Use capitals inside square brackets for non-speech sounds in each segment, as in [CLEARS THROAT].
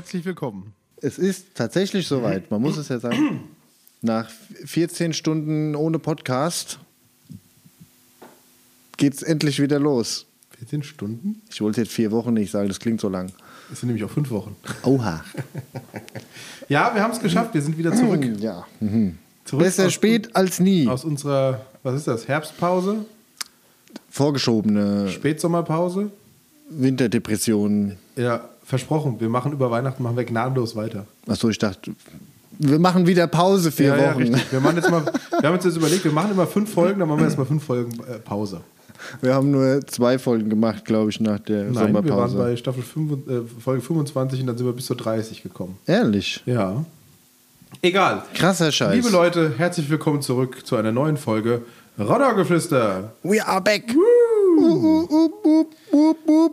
Herzlich willkommen. Es ist tatsächlich soweit, man muss es ja sagen. Nach 14 Stunden ohne Podcast geht's endlich wieder los. 14 Stunden? Ich wollte jetzt vier Wochen nicht sagen, das klingt so lang. Es sind nämlich auch fünf Wochen. Oha. [LAUGHS] Ja, wir haben es geschafft. Wir sind wieder zurück. [CLEARS THROAT] Ja. Mhm. zurück Besser spät als nie. aus unserer, was ist das, Herbstpause, Vorgeschobene Spätsommerpause. Winterdepressionen. Ja, versprochen. Wir machen über Weihnachten machen wir gnadenlos weiter. Achso, ich dachte, wir machen wieder Pause vier ja, ja, Wochen. richtig. Wir, machen jetzt mal, wir haben uns jetzt überlegt, wir machen immer fünf Folgen, dann machen wir erstmal fünf Folgen äh, Pause. wir haben nur zwei Folgen gemacht, glaube ich, nach der Nein, wir waren Sommerpause. bei Staffel 5, äh, Folge 25 und dann sind wir bis zur 30 gekommen. Ehrlich. Ja. Egal. Krasser Scheiß. Liebe Leute, herzlich willkommen zurück zu einer neuen Folge Roddergeflüster. We are back.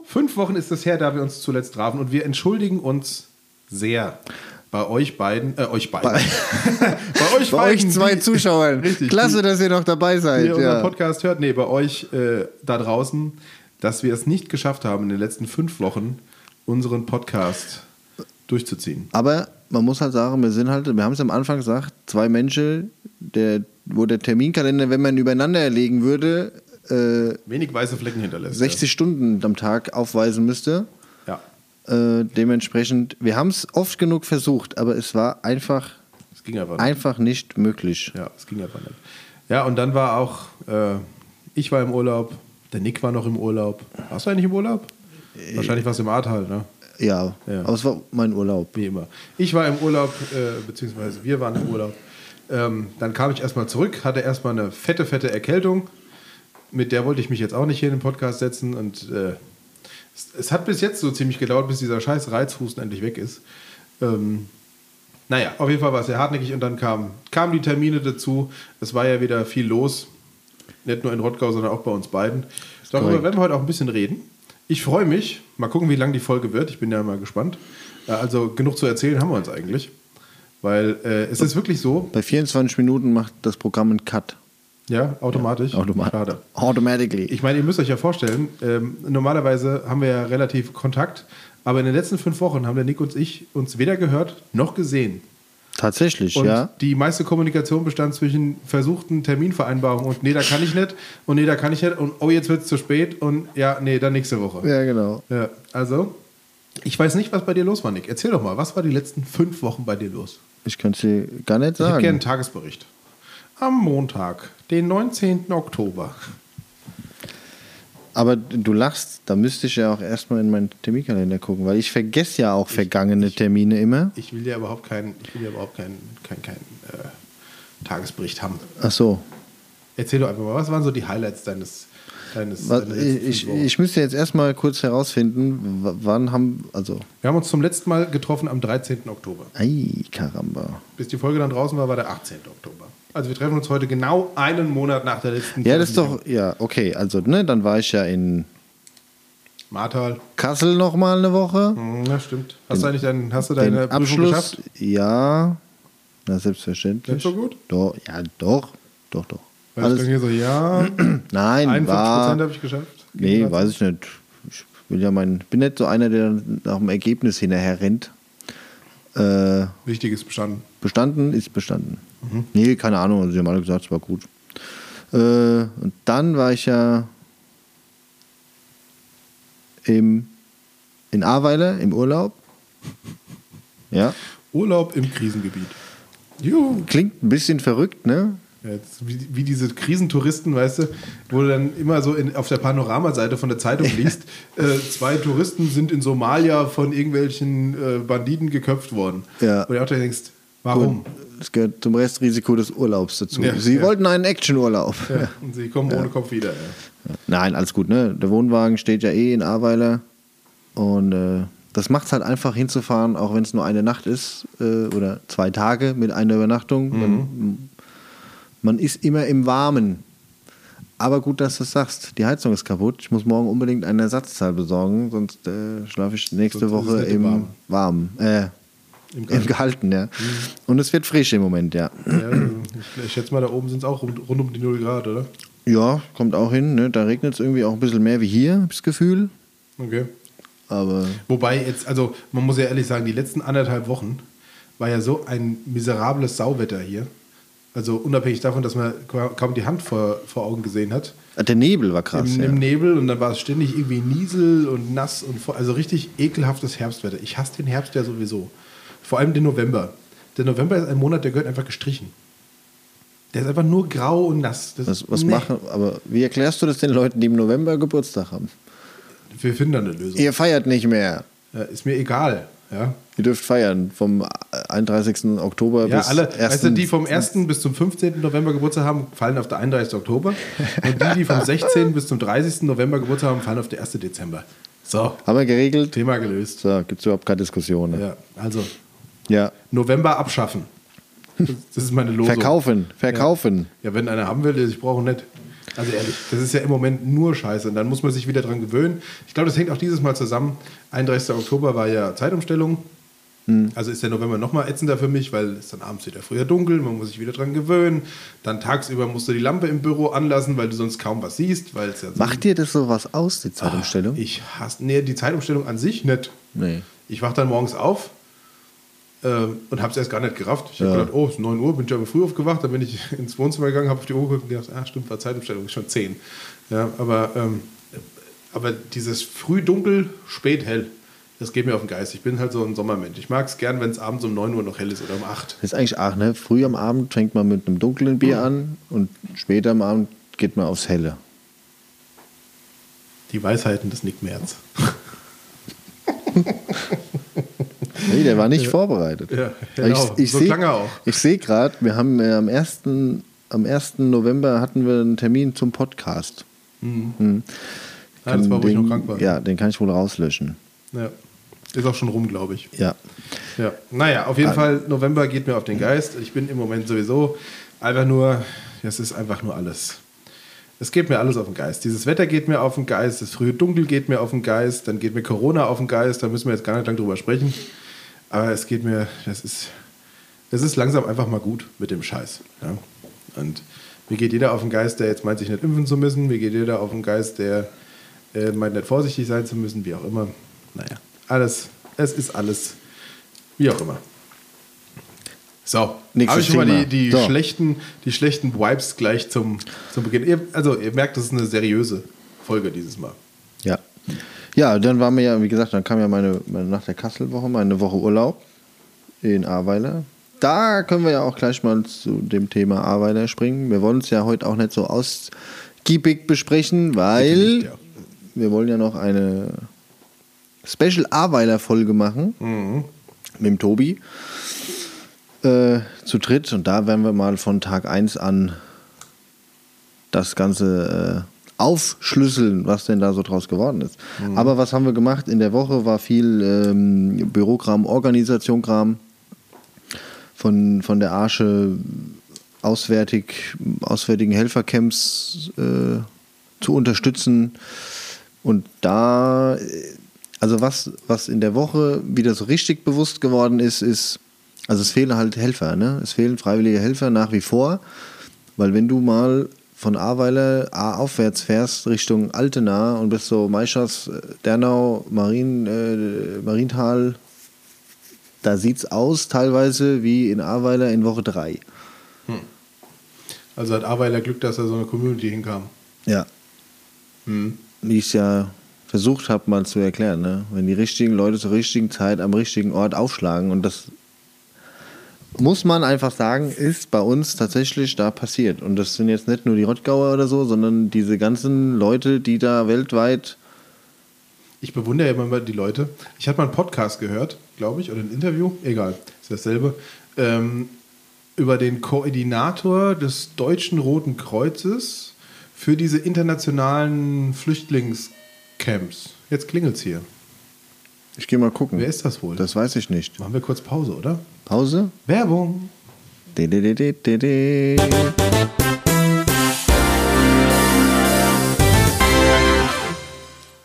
Fünf Wochen ist es her, da wir uns zuletzt trafen und wir entschuldigen uns sehr bei euch beiden, äh, euch beiden. Bei, [LAUGHS] euch Bei beiden, euch zwei die- Zuschauern. [LAUGHS] Richtig. Klasse, dass ihr noch dabei seid. unseren Ja. Podcast hört. Nee, bei euch äh, da draußen, dass wir es nicht geschafft haben, in den letzten fünf Wochen unseren Podcast durchzuziehen. Aber man muss halt sagen, wir sind halt, wir haben es am Anfang gesagt, zwei Menschen, der, wo der Terminkalender, wenn man ihn übereinander legen würde, äh, Wenig weiße Flecken hinterlässt. 60 Stunden am Tag aufweisen müsste. Ja. Äh, dementsprechend, wir haben es oft genug versucht, aber es war einfach, Es ging einfach nicht. einfach nicht möglich. Ja, es ging einfach nicht. Ja, und dann war auch, äh, ich war im Urlaub, der Nick war noch im Urlaub. Warst du eigentlich im Urlaub? Wahrscheinlich warst du im Ahrtal, ne? Ja, Ja. aber es war mein Urlaub. Wie immer. Ich war im Urlaub, äh, beziehungsweise wir waren im Urlaub. Ähm, dann kam ich erstmal zurück, hatte erstmal eine fette, fette Erkältung. Mit der wollte ich mich jetzt auch nicht hier in den Podcast setzen. Und äh, es, es hat bis jetzt so ziemlich gedauert, bis dieser scheiß Reizhusten endlich weg ist. Ähm, naja, auf jeden Fall war es sehr hartnäckig und dann kamen kamen die Termine dazu. Es war ja wieder viel los. Nicht nur in Rottgau, sondern auch bei uns beiden. Darüber korrekt. werden wir heute auch ein bisschen reden. Ich freue mich. Mal gucken, wie lang die Folge wird. Ich bin ja mal gespannt. Äh, Also genug zu erzählen haben wir uns eigentlich. Weil äh, es ist wirklich so, Bei 24 Minuten macht das Programm einen Cut. Ja, automatisch. Automat Schade. Automatically. Ich meine, ihr müsst euch ja vorstellen, ähm, normalerweise haben wir ja relativ Kontakt, aber in den letzten fünf Wochen haben der Nick und ich uns weder gehört noch gesehen. Tatsächlich, Und ja. die meiste Kommunikation bestand zwischen versuchten Terminvereinbarungen und nee, da kann ich nicht und nee, da kann ich nicht und oh, jetzt wird es zu spät und ja, nee, dann nächste Woche. Ja, genau. Ja, also, ich weiß nicht, was bei dir los war, Nick. Erzähl doch mal, was war die letzten fünf Wochen bei dir los? Ich kann es dir gar nicht Ich hätte sagen. gerne einen Tagesbericht. Am Montag, den 19. Oktober. Aber du lachst, da müsste ich ja auch erstmal in meinen Terminkalender gucken, weil ich vergesse ja auch vergangene Termine immer. Ich will ja überhaupt keinen, ich will ja überhaupt keinen, keinen, keinen äh, Tagesbericht haben. Ach so. Erzähl doch einfach mal, was waren so die Highlights deines, deines, Was, ich, ich müsste jetzt erstmal kurz herausfinden, wann haben, also, Wir haben uns zum letzten Mal getroffen am 13. Oktober. ei, Karamba. Bis die Folge dann draußen war, war der 18. Oktober. Also wir treffen uns heute genau einen Monat nach der letzten Ja, das ist doch, ja, okay, also, ne, dann war ich ja in Martal. Kassel nochmal eine Woche. Hm, Ja, stimmt. Hast du eigentlich dein, hast du deine Prüfung Abschluss, geschafft? ja, na, selbstverständlich. Nicht so gut? Doch, ja, doch, doch, doch. Weil ich Alles, dann hier so, ja, [CLEARS THROAT] nein, 51 war, Prozent habe ich geschafft. Nee, weiß ich nicht. Ich will ja mein, bin nicht so einer, der nach dem Ergebnis hinterher rennt. Äh, Wichtig ist bestanden. bestanden ist bestanden. Nee, keine Ahnung. Also, sie haben alle gesagt, es war gut. Äh, und dann war ich ja im, in Ahrweiler im Urlaub. [LAUGHS] Ja. Urlaub im Krisengebiet. Juhu. Klingt ein bisschen verrückt, ne? Ja, wie, wie diese Krisentouristen, weißt du, wo du dann immer so in, auf der Panoramaseite von der Zeitung [LAUGHS] liest, äh, zwei Touristen sind in Somalia von irgendwelchen äh, Banditen geköpft worden. Ja. Und du auch denkst, warum? Und Das gehört zum Restrisiko des Urlaubs dazu. Ja, Sie ja. wollten einen Actionurlaub. Ja, und sie kommen ohne Kopf wieder. Nein, alles gut, ne? Der Wohnwagen steht ja eh in Ahrweiler. Und äh, das macht es halt einfach hinzufahren, auch wenn es nur eine Nacht ist äh, oder zwei Tage mit einer Übernachtung. Man, man ist immer im Warmen. Aber gut, dass du es sagst. Die Heizung ist kaputt. Ich muss morgen unbedingt eine Ersatzteil besorgen, sonst äh, schlafe ich nächste Sonst es Woche im Warmen. Äh, Im Im Gehalten, ja. Und es wird frisch im Moment, ja. Ja, ich, schätze mal, da oben sind es auch rund, rund um die 0 Grad, oder? Ja, kommt auch hin. Ne? Da regnet es irgendwie auch ein bisschen mehr wie hier, das Gefühl. Okay. Aber Wobei jetzt, also man muss ja ehrlich sagen, die letzten anderthalb Wochen war ja so ein miserables Sauwetter hier. Also unabhängig davon, dass man ka- kaum die Hand vor, vor Augen gesehen hat. Ah, der Nebel war krass. Im, ja. Im Nebel und dann war es ständig irgendwie Niesel und nass und vor, also richtig ekelhaftes Herbstwetter. Ich hasse den Herbst ja sowieso. Vor allem den November. Der November ist ein Monat, der gehört einfach gestrichen. Der ist einfach nur grau und nass. Das, Was, was nee. machen, aber wie erklärst du das den Leuten, die im November Geburtstag haben? Wir finden da eine Lösung. Ihr feiert nicht mehr. Ja, ist mir egal. Ja, Ihr dürft feiern vom 31. Oktober ja bis alle, 1. weißt du, die vom 1. bis zum 15. November Geburtstag haben, fallen auf der 31. Oktober. Und die, die vom 16. bis zum 30. November Geburtstag haben, fallen auf der 1. Dezember. So, Haben wir geregelt? Thema gelöst. So, gibt es überhaupt keine Diskussion. ne? Ja, also Ja. November abschaffen. Das, ist meine Losung. Verkaufen, verkaufen. Ja, wenn einer haben will, ich brauche nicht. Also ehrlich, das ist ja im Moment nur Scheiße. Und dann muss man sich wieder dran gewöhnen. Ich glaube, das hängt auch dieses Mal zusammen. 31. Oktober war ja Zeitumstellung. Hm. Also ist der November noch mal ätzender für mich, weil es dann abends wieder früher dunkel, man muss sich wieder dran gewöhnen. Dann tagsüber musst du die Lampe im Büro anlassen, weil du sonst kaum was siehst. Weil es ja so- Macht dir das sowas aus, die Zeitumstellung? Ich hasse, nee, die Zeitumstellung an sich nicht. nee. Ich wach dann morgens auf äh, und habe es erst gar nicht gerafft. Ich habe Ja. gedacht, oh, es ist 9 Uhr, bin ich aber früh aufgewacht. Dann bin ich [LAUGHS] ins Wohnzimmer gegangen, habe auf die Uhr geguckt und gedacht, ah, stimmt, war Zeitumstellung, ist schon 10. Ja, aber, ähm, aber dieses früh dunkel, spät hell, das geht mir auf den Geist. Ich bin halt so ein Sommermensch. Ich mag es gern, wenn es abends um 9 Uhr noch hell ist oder um 8. Das ist eigentlich auch, ne? Früh am Abend fängt man mit einem dunklen Bier an und später am Abend geht man aufs Helle. Die Weisheiten des Nick Merz. [LAUGHS] Nee, der war nicht vorbereitet. Ja, genau. So seh- klang er auch. Ich sehe gerade, wir haben äh, am, 1., am 1. November hatten wir einen Termin zum Podcast. Mhm. Ja, das war, wo ich den, noch krank war. Ja, den kann ich wohl rauslöschen. Ja. Ist auch schon rum, glaube ich. Ja. Ja, naja, auf jeden Fall, November geht mir auf den Geist. Ich bin im Moment sowieso einfach nur, das ist einfach nur alles. Es geht mir alles auf den Geist. Dieses Wetter geht mir auf den Geist, das frühe Dunkel geht mir auf den Geist, dann geht mir Corona auf den Geist, da müssen wir jetzt gar nicht lang drüber sprechen. Aber es geht mir, das ist, es ist langsam einfach mal gut mit dem Scheiß. Ja? Und mir geht jeder auf den Geist, der jetzt meint, sich nicht impfen zu müssen. Mir geht jeder auf den Geist, der äh, meint, nicht vorsichtig sein zu müssen, wie auch immer. Naja, alles, es ist alles, wie auch immer. So, Nächstes habe ich schon mal die, die, So. schlechten, die schlechten Vibes gleich zum, zum Beginn. Ihr, also, ihr merkt, das ist eine seriöse Folge dieses Mal. Ja. Dann waren wir ja, wie gesagt, dann kam ja meine, meine nach der Kasselwoche, meine Woche Urlaub in Ahrweiler. Da können wir ja auch gleich mal zu dem Thema Ahrweiler springen. Wir wollen es ja heute auch nicht so ausgiebig besprechen, weil nicht, ja. wir wollen ja noch eine Special Ahrweiler-Folge machen Mhm. mit dem Tobi äh, zu dritt. Und da werden wir mal von Tag 1 an das Ganze äh, aufschlüsseln, was denn da so draus geworden ist. Aber was haben wir gemacht? In der Woche war viel ähm, Bürokram, Organisationkram von, von der Arche auswärtig, auswärtigen Helfercamps äh, zu unterstützen. Und da, äh, also was, was in der Woche wieder so richtig bewusst geworden ist, ist, also es fehlen halt Helfer, ne? Es fehlen freiwillige Helfer nach wie vor, weil wenn du mal von Ahrweiler A aufwärts fährst Richtung Altena und bist so Maischers, äh, Dernau, Marien, äh, Marienthal, da sieht's aus teilweise wie in Ahrweiler in Woche 3. Also hat Aweiler Glück, dass da so eine Community hinkam. Ja. Hm. Wie ich es ja versucht habe mal zu erklären, ne? wenn die richtigen Leute zur richtigen Zeit am richtigen Ort aufschlagen und das muss man einfach sagen, ist bei uns tatsächlich da passiert. Und das sind jetzt nicht nur die Rottgauer oder so, sondern diese ganzen Leute, die da weltweit. Ich bewundere ja immer die Leute. Ich hatte mal einen Podcast gehört, glaube ich, oder ein Interview, egal, ist dasselbe, ähm, über den Koordinator des Deutschen Roten Kreuzes für diese internationalen Flüchtlingscamps. Jetzt klingelt's hier. Ich gehe mal gucken. Wer ist das wohl? Das weiß ich nicht. Machen wir kurz Pause, oder? Pause? Werbung. De, de, de, de, de, de.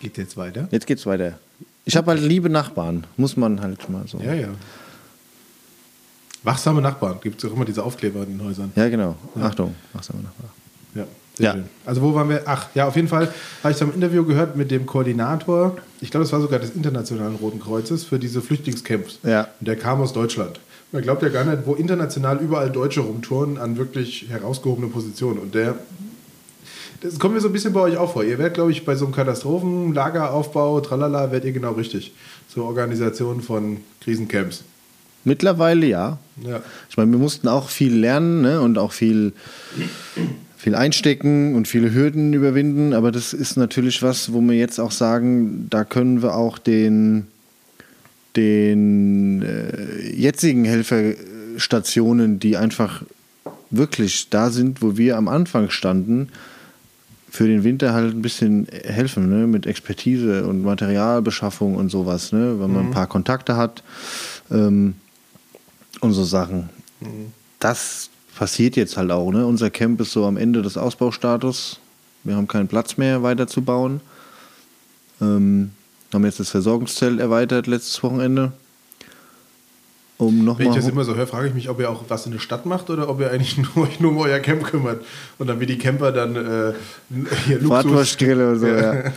Geht jetzt weiter? Jetzt geht's weiter. Ich habe halt liebe Nachbarn, muss man halt mal so. Ja, ja. Wachsame Nachbarn. Gibt es auch immer diese Aufkleber in den Häusern. Ja, genau. Achtung, mach's aber Nachbar. Ja. Ja. Also wo waren wir? Ach, ja, auf jeden Fall habe ich so ein Interview gehört mit dem Koordinator, ich glaube, das war sogar des Internationalen Roten Kreuzes für diese Flüchtlingscamps. Ja. Und der kam aus Deutschland. Man glaubt ja gar nicht, wo international überall Deutsche rumtouren an wirklich herausgehobene Positionen. Und der, das kommt mir so ein bisschen bei euch auch vor. Ihr werdet, glaube ich, bei so einem Katastrophenlageraufbau, tralala, werdet ihr genau richtig. Zur Organisation von Krisencamps. Mittlerweile ja. Ja. Ich meine, wir mussten auch viel lernen ne? und auch viel, viel einstecken und viele Hürden überwinden. Aber das ist natürlich was, wo wir jetzt auch sagen, da können wir auch den, den äh, jetzigen Helferstationen, die einfach wirklich da sind, wo wir am Anfang standen, für den Winter halt ein bisschen helfen, ne? mit Expertise und Materialbeschaffung und sowas, ne? wenn man ein paar Kontakte hat ähm, und so Sachen. Das passiert jetzt halt auch. Ne? Unser Camp ist so am Ende des Ausbaustatus. Wir haben keinen Platz mehr weiterzubauen. Ähm, haben jetzt das Versorgungszelt erweitert letztes Wochenende. Um noch Wenn ich das immer so höre, frage ich mich, ob ihr auch was in der Stadt macht oder ob ihr eigentlich [LAUGHS] nur, euch nur um euer Camp kümmert und dann wie die Camper dann äh, [LAUGHS] hier Luxus. Oder so, [LAUGHS] ja. ja.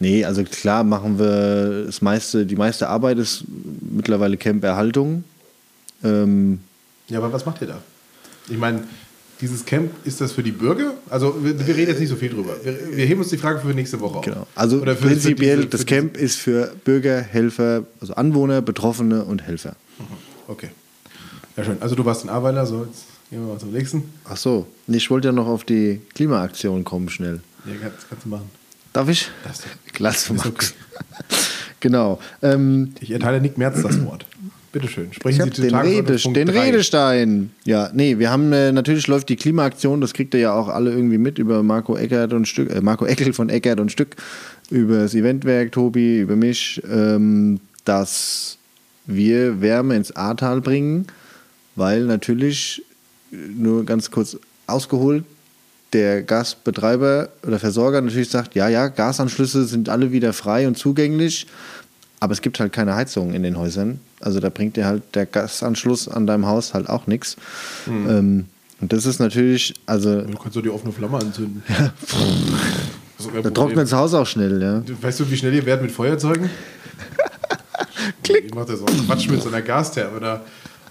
Nee, also klar machen wir das meiste, die meiste Arbeit ist mittlerweile Camperhaltung. Ähm, Ja, aber was macht ihr da? Ich meine, dieses Camp, ist das für die Bürger? Also wir, wir reden jetzt nicht so viel drüber. Wir, wir heben uns die Frage für nächste Woche auf. genau. Also für- für prinzipiell, diese- das für diese- Camp ist für Bürger, Helfer, also Anwohner, Betroffene und Helfer. Okay. Ja, schön. Also du warst ein Arbeiter, so jetzt gehen wir mal zum nächsten. Ach so, ich wollte ja noch auf die Klimaaktion kommen schnell. Ja, kannst, kannst du machen. Darf ich? Darfst du. Klasse, Max. [LAUGHS] genau. Ähm, Ich erteile Nick Merz das Wort. Bitte schön. Sprechen Ich Sie zu den, Rede, Tagesordnungspunkt den. Redestein. Ja, nee, wir haben äh, natürlich läuft die Klimaaktion, das kriegt ihr ja auch alle irgendwie mit über Marco Eckert und Stück, äh, Marco Eckel von Eckert und Stück, über das Eventwerk, Tobi, über mich, ähm, dass wir Wärme ins Ahrtal bringen, weil natürlich, äh, nur ganz kurz ausgeholt, der Gasbetreiber oder Versorger natürlich sagt, ja, ja, Gasanschlüsse sind alle wieder frei und zugänglich, aber es gibt halt keine Heizung in den Häusern. Also da bringt dir halt der Gasanschluss an deinem Haus halt auch nichts. Ähm, und das ist natürlich, also Du kannst doch die offene Flamme anzünden. Da trocknet das Haus auch schnell, ja. Weißt du, wie schnell ihr werdet mit Feuerzeugen? [LAUGHS] Klick. Ich mach das so einen Quatsch mit so einer Gastherme da.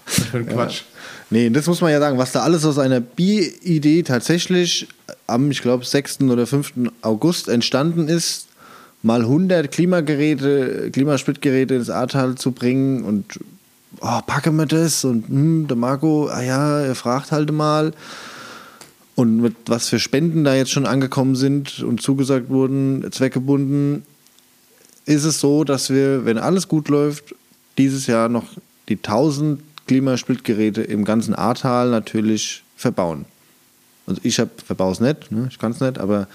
Für ein Quatsch. Nee, das muss man ja sagen, was da alles aus einer Bi-Idee tatsächlich am, ich glaube, 6. oder 5. August entstanden ist, mal 100 Klimageräte, Klimasplitgeräte ins Ahrtal zu bringen und oh, packen wir das und hm, der Marco, ah ja, er fragt halt mal. Und mit was für Spenden da jetzt schon angekommen sind und zugesagt wurden, zweckgebunden, ist es so, dass wir, wenn alles gut läuft, dieses Jahr noch die 1000 Klimasplitgeräte im ganzen Ahrtal natürlich verbauen. Also ich hab, verbaue es nicht, ne? ich kann es nicht, aber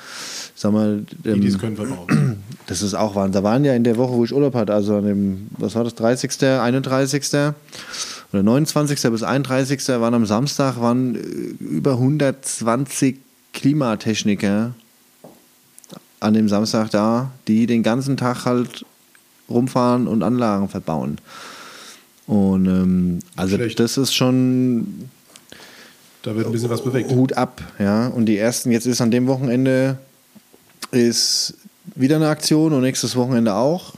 sag mal, ähm, es können, verbauen. [CLEARS THROAT] das ist auch Wahnsinn. Da waren ja in der Woche, wo ich Urlaub hatte, also an dem, was war das, 30., 31. oder 29. bis 31. waren am Samstag waren äh, über 120 Klimatechniker an dem Samstag da, die den ganzen Tag halt rumfahren und Anlagen verbauen. Und ähm, also Schlecht. das ist schon Da wird ein bisschen was bewegt. Hut ab, ja. Und die ersten, jetzt ist an dem Wochenende ist wieder eine Aktion und nächstes Wochenende auch.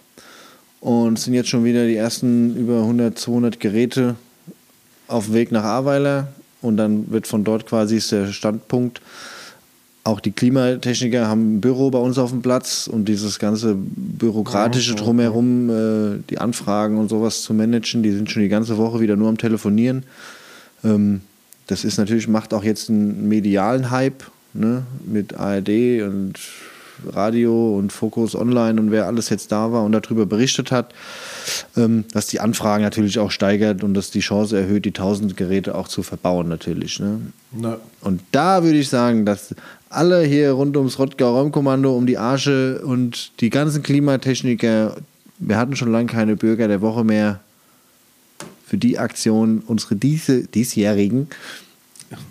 Und es sind jetzt schon wieder die ersten über 100, 200 Geräte auf dem Weg nach Ahrweiler. Und dann wird von dort quasi ist der Standpunkt. Auch die Klimatechniker haben ein Büro bei uns auf dem Platz und dieses ganze bürokratische drumherum, äh, die Anfragen und sowas zu managen, die sind schon die ganze Woche wieder nur am Telefonieren. Ähm, das ist natürlich, macht auch jetzt einen medialen Hype ne, mit ARD und Radio und Focus Online und wer alles jetzt da war und darüber berichtet hat, ähm, dass die Anfragen natürlich auch steigert und dass die Chance erhöht, die 1000 Geräte auch zu verbauen natürlich. Ne? Na, Und da würde ich sagen, dass alle hier rund ums Rottgau Räumkommando, um die Arsche und die ganzen Klimatechniker, wir hatten schon lange keine Bürger der Woche mehr, für die Aktion unsere diese, diesjährigen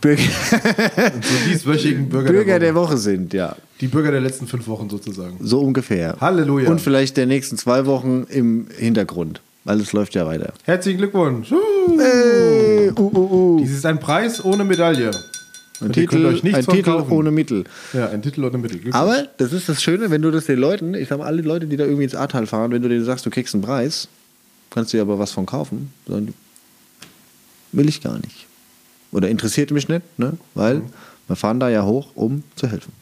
Bürger, [LAUGHS] so dieswöchigen Bürger, Bürger der der Woche. Woche sind, ja. Die Bürger der letzten fünf Wochen sozusagen. So ungefähr. Halleluja. Und vielleicht der nächsten zwei Wochen im Hintergrund, weil es läuft ja weiter. Herzlichen Glückwunsch. Hey, uh, uh, uh. Dies ist ein Preis ohne Medaille. Ein Und Titel, euch nichts ein Titel kaufen. ohne Mittel. Ja, ein Titel ohne Mittel. Aber das ist das Schöne, wenn du das den Leuten, ich sag mal, alle Leute, die da irgendwie ins Ahrtal fahren, wenn du denen sagst, du kriegst einen Preis, kannst du dir aber was von kaufen, die, will ich gar nicht. Oder interessiert mich nicht, ne? weil wir fahren da ja hoch, um zu helfen.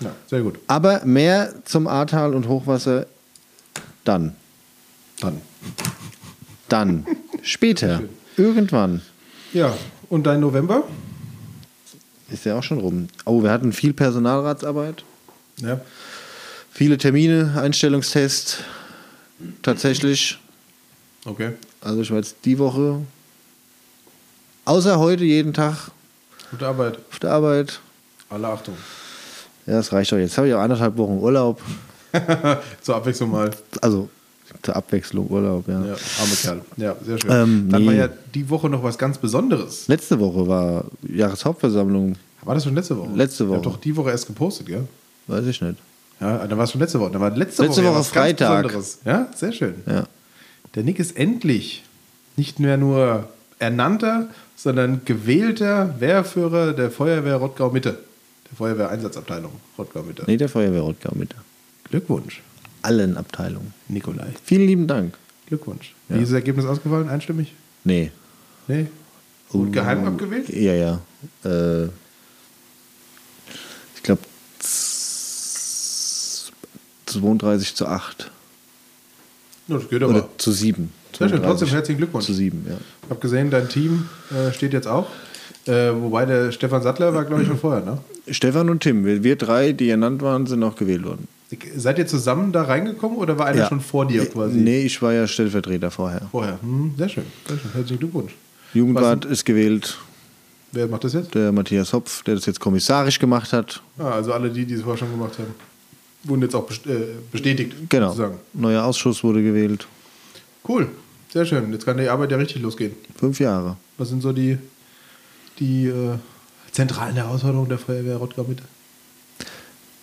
ja, sehr gut. Aber mehr zum Ahrtal und Hochwasser dann. Dann. Dann. Später. Irgendwann. Ja, und dein November? Ist ja auch schon rum. Oh, wir hatten viel Personalratsarbeit, Ja. viele Termine, Einstellungstests. Tatsächlich. Okay. Also ich war jetzt die Woche, außer heute jeden Tag Gute Arbeit. der Arbeit. Alle Achtung. Ja, das reicht doch. Jetzt habe ich auch anderthalb Wochen Urlaub. [LAUGHS] Zur Abwechslung mal. Also zur Abwechslung Urlaub, ja. Ja, arme Kerl. Ja, sehr schön. Ähm, Dann war nee. ja die Woche noch was ganz Besonderes. Letzte Woche war Jahreshauptversammlung. War das schon letzte Woche? Letzte Ich Woche. hab doch die Woche erst gepostet, gell? Weiß ich nicht. Ja, dann war es schon letzte Woche. Dann war letzte, Letzte Woche, ja Woche Freitag. Besonderes. Ja, sehr schön. Ja. Der Nick ist endlich nicht mehr nur ernannter, sondern gewählter Wehrführer der Feuerwehr Rottgau-Mitte. Der Feuerwehreinsatzabteilung Rottgau-Mitte. Nee, der Feuerwehr Rottgau mit. Glückwunsch, Allen Abteilungen. Nikolai. Vielen lieben Dank. Glückwunsch. Ja. Wie ist das Ergebnis ausgefallen? Einstimmig? Nee. Nee? Und geheim abgewählt? Ja, ja. Äh, ich glaube 32 zu 8. Ja, das geht aber. Oder zu 7. Sehr schön, trotzdem herzlichen Glückwunsch. Zu 7, ja. Ich habe gesehen, dein Team äh, steht jetzt auch. Äh, wobei der Stefan Sattler war, glaube ich, schon vorher, ne? Stefan und Tim, wir, wir drei, die ernannt waren, sind auch gewählt worden. Seid ihr zusammen da reingekommen oder war einer ja. schon vor dir quasi? Nee, ich war ja Stellvertreter vorher. Vorher. Hm, sehr schön. Sehr schön. Herzlichen Glückwunsch. Jugendwart ist gewählt, Wer macht das jetzt? der Matthias Hopf, der das jetzt kommissarisch gemacht hat. Ah, also alle die, die es vorher schon gemacht haben, wurden jetzt auch äh, bestätigt. Genau. Sozusagen. Neuer Ausschuss wurde gewählt. Cool. Sehr schön. Jetzt kann die Arbeit ja richtig losgehen. Fünf Jahre. Was sind so die, die äh, zentralen Herausforderungen der Feuerwehr Rottgau-Mitte?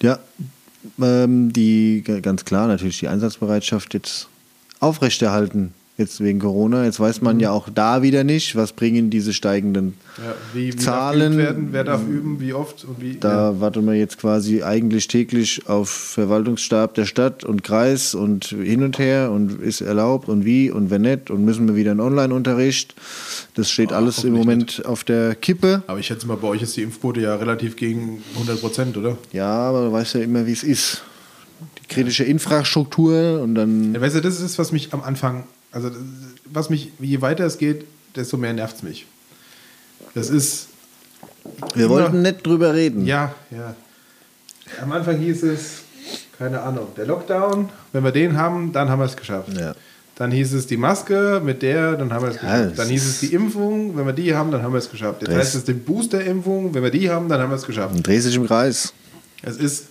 Ja, ähm, die ganz klar natürlich die Einsatzbereitschaft jetzt aufrechterhalten. Jetzt wegen Corona. Jetzt weiß Mhm. man ja auch da wieder nicht, was bringen diese steigenden. Ja, wie, wie Zahlen- werden? Wer darf üben? Wie oft? Und wie, Da warten wir jetzt quasi eigentlich täglich auf Verwaltungsstab der Stadt und Kreis und hin und her und ist erlaubt und wie und wenn nicht und müssen wir wieder in Online-Unterricht. Das steht Ah, alles im Moment auf der Kippe. Aber ich schätze mal, bei euch ist die Impfquote ja relativ gegen 100 Prozent, oder? Ja, aber du weißt ja immer, wie es ist. Die kritische Infrastruktur und dann. Ja, weißt du, das ist, was mich am Anfang, also was mich, je weiter es geht, desto mehr nervt es mich. Das ist. Wir immer- wollten nicht drüber reden. Ja, ja. Am Anfang hieß es, keine Ahnung, der Lockdown, wenn wir den haben, dann haben wir es geschafft. Ja. Dann hieß es die Maske mit der, dann haben wir es Ja, geschafft. es Dann hieß es die Impfung, wenn wir die haben, dann haben wir es geschafft. Jetzt heißt es die Booster-Impfung, wenn wir die haben, dann haben wir es geschafft. Und drehst dich im Kreis. Es ist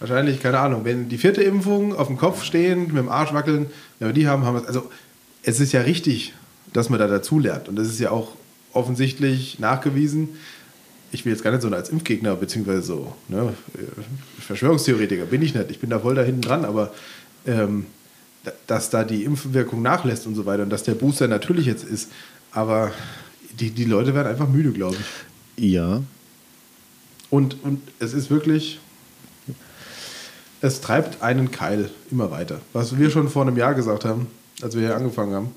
wahrscheinlich, keine Ahnung, wenn die vierte Impfung auf dem Kopf stehend, mit dem Arsch wackeln, wenn wir die haben, haben wir es. Also, es ist ja richtig, dass man da dazulernt. Und das ist ja auch offensichtlich nachgewiesen. Ich will jetzt gar nicht so als Impfgegner, beziehungsweise so, ne, Verschwörungstheoretiker bin ich nicht. Ich bin da voll da hinten dran, aber ähm, da- dass da die Impfwirkung nachlässt und so weiter und dass der Booster natürlich jetzt ist. Aber die, die Leute werden einfach müde, glaube ich. Ja. Und, und es ist wirklich, es treibt einen Keil immer weiter. Was wir schon vor einem Jahr gesagt haben, als wir hier angefangen haben.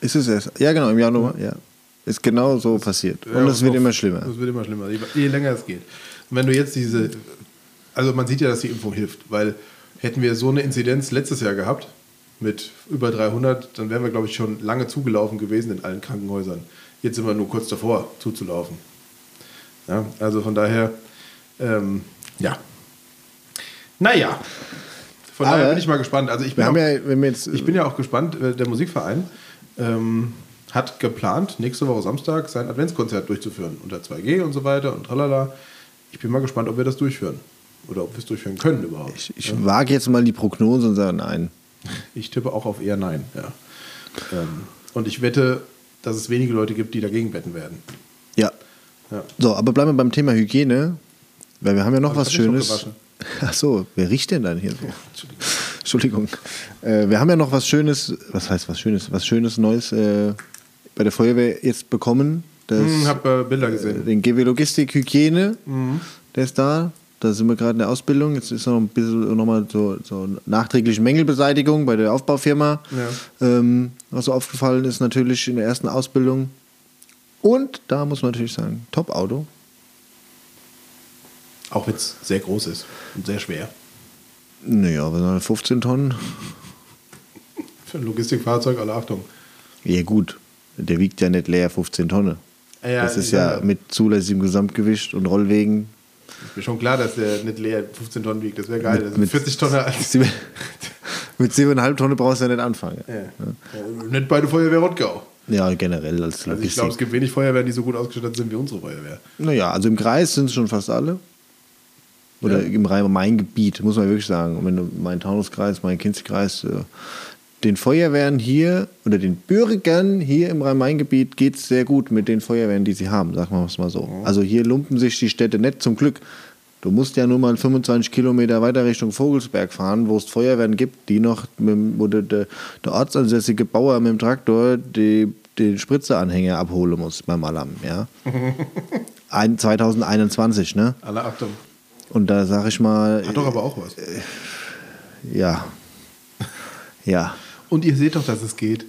Ist es erst? Ja, genau, im Januar, ja. Ist genau so passiert. Und Ja, es wird noch- immer schlimmer. Es wird immer schlimmer, je, je länger es geht. Und wenn du jetzt diese, also man sieht ja, dass die Impfung hilft, weil hätten wir so eine Inzidenz letztes Jahr gehabt, mit über 300, dann wären wir, glaube ich, schon lange zugelaufen gewesen in allen Krankenhäusern. Jetzt sind wir nur kurz davor, zuzulaufen. Ja, also von daher, ähm, ja. Naja. Von Aber daher bin ich mal gespannt. Also ich bin auch, ja, jetzt. ich bin ja auch gespannt, äh, der Musikverein ähm, hat geplant, nächste Woche Samstag sein Adventskonzert durchzuführen. Unter 2G und so weiter und tralala. Ich bin mal gespannt, ob wir das durchführen. Oder ob wir es durchführen können überhaupt. ich ich wage jetzt mal die Prognose und sage nein. Ich tippe auch auf eher Nein. Ja. Ähm, und ich wette, dass es wenige Leute gibt, die dagegen wetten werden. Ja. Ja. So, aber bleiben wir beim Thema Hygiene. Weil wir haben ja noch Aber was Schönes. Ach so, wer riecht denn dann hier so? Entschuldigung. Äh, wir haben ja noch was Schönes, was heißt was Schönes? Was Schönes Neues äh, bei der Feuerwehr jetzt bekommen. Das, Hm, hab äh, Bilder gesehen. den GW Logistik Hygiene, der ist da. Da sind wir gerade in der Ausbildung. Jetzt ist noch ein bisschen nochmal so, so nachträgliche Mängelbeseitigung bei der Aufbaufirma. Ja. Ähm, was so aufgefallen ist, natürlich in der ersten Ausbildung. Und da muss man natürlich sagen, Top-Auto. Auch wenn es sehr groß ist und sehr schwer. Naja, sind 15 Tonnen. Für ein Logistikfahrzeug, alle Achtung. Ja, gut. Der wiegt ja nicht leer 15 Tonnen. Ja, das ist ja, ja, mit zulässigem Gesamtgewicht und Rollwegen. Ist mir schon klar, dass der nicht leer 15 Tonnen wiegt. Das wäre geil. Mit- sind mit- 40 Tonnen [LAUGHS] mit 7,5 Tonnen brauchst du ja nicht anfangen. Nicht bei der Feuerwehr Rottgau. Ja, generell als Also ich Logistik. glaube, es gibt wenig Feuerwehren, die so gut ausgestattet sind wie unsere Feuerwehr. Naja, also im Kreis sind es schon fast alle. Oder Ja. im Rhein-Main-Gebiet, muss man wirklich sagen. Und wenn du mein Taunuskreis, mein Kinzigkreis, äh, den Feuerwehren hier oder den Bürgern hier im Rhein-Main-Gebiet geht es sehr gut mit den Feuerwehren, die sie haben, sagen wir es mal so. Also hier lumpen sich die Städte nicht zum Glück. Du musst ja nur mal 25 Kilometer weiter Richtung Vogelsberg fahren, wo es Feuerwehren gibt, die noch, mit, wo der, der, der ortsansässige Bauer mit dem Traktor die, den Spritzeanhänger abholen muss beim Alarm. Ja? [LAUGHS] Ein, 2021, ne? Alle Achtung. Und da sage ich mal, Hat doch aber auch was. ja. [LAUGHS] Ja. Und ihr seht doch, dass es geht.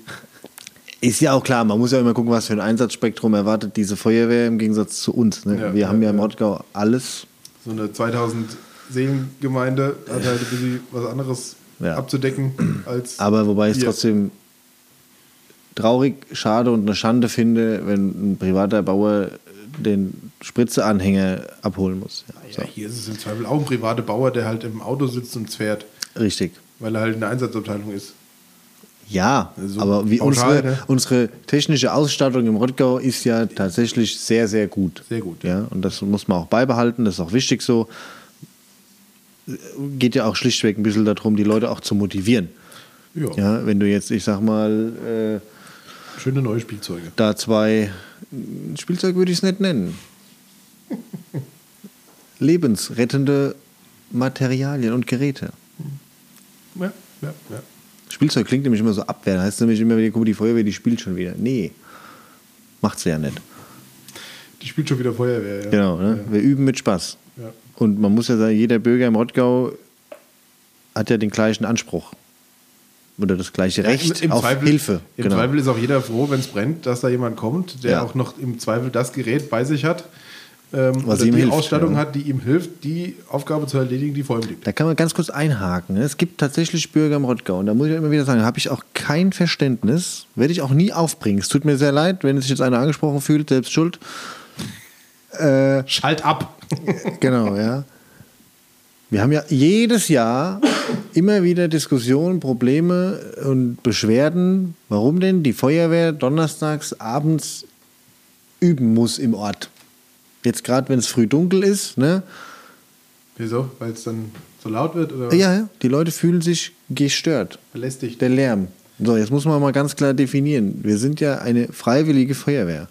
Ist ja auch klar, man muss ja immer gucken, was für ein Einsatzspektrum erwartet diese Feuerwehr im Gegensatz zu uns. Ne? Ja, Wir ja, haben ja im ja. Rottgau alles. So eine 2000 Seelengemeinde hat halt ein bisschen was anderes Ja. abzudecken als. Aber wobei ich es trotzdem traurig, schade und eine Schande finde, wenn ein privater Bauer den Spritzeanhänger abholen muss. Ja, Ja, hier ist es im Zweifel auch ein privater Bauer, der halt im Auto sitzt und fährt, so. Richtig. weil er halt in der Einsatzabteilung ist. Ja, So aber wie pauschal, unsere, ne? unsere technische Ausstattung im Rottgau ist ja tatsächlich sehr, sehr gut. Sehr gut, Ja, und das muss man auch beibehalten, das ist auch wichtig so. Geht ja auch schlichtweg ein bisschen darum, die Leute auch zu motivieren. Ja, Ja, wenn du jetzt, ich sag mal, äh, schöne neue Spielzeuge. da zwei, Spielzeug würde ich es nicht nennen. [LAUGHS] Lebensrettende Materialien und Geräte. Ja, ja, ja. Spielzeug klingt nämlich immer so abwehr. Da heißt nämlich immer wieder, guck mal, die Feuerwehr, die spielt schon wieder. Nee, macht sie ja nicht. Die spielt schon wieder Feuerwehr, ja. Genau, ne? wir üben mit Spaß. Ja. Und man muss ja sagen, jeder Bürger im Rottgau hat ja den gleichen Anspruch. Oder das gleiche Recht Im, im auf Zweifel, Hilfe. Im genau. Zweifel ist auch jeder froh, wenn es brennt, dass da jemand kommt, der Ja. auch noch im Zweifel das Gerät bei sich hat, ähm, die hilft, Ausstattung ja. hat, die ihm hilft, die Aufgabe zu erledigen, die vor ihm liegt. Da kann man ganz kurz einhaken. ne? Es gibt tatsächlich Bürger im Rottgau. Und da muss ich immer wieder sagen, da habe ich auch kein Verständnis. Werde ich auch nie aufbringen. Es tut mir sehr leid, wenn sich jetzt einer angesprochen fühlt, selbst schuld. Äh, Schalt ab! [LAUGHS] Genau, ja. Wir haben ja jedes Jahr immer wieder Diskussionen, Probleme und Beschwerden, warum denn die Feuerwehr donnerstags abends üben muss im Ort. Jetzt gerade, wenn es früh dunkel ist, ne? Wieso? Weil es dann so laut wird? Oder Ja, ja, die Leute fühlen sich gestört. belästigt? Der Lärm. So, jetzt muss man mal ganz klar definieren. Wir sind ja eine freiwillige Feuerwehr.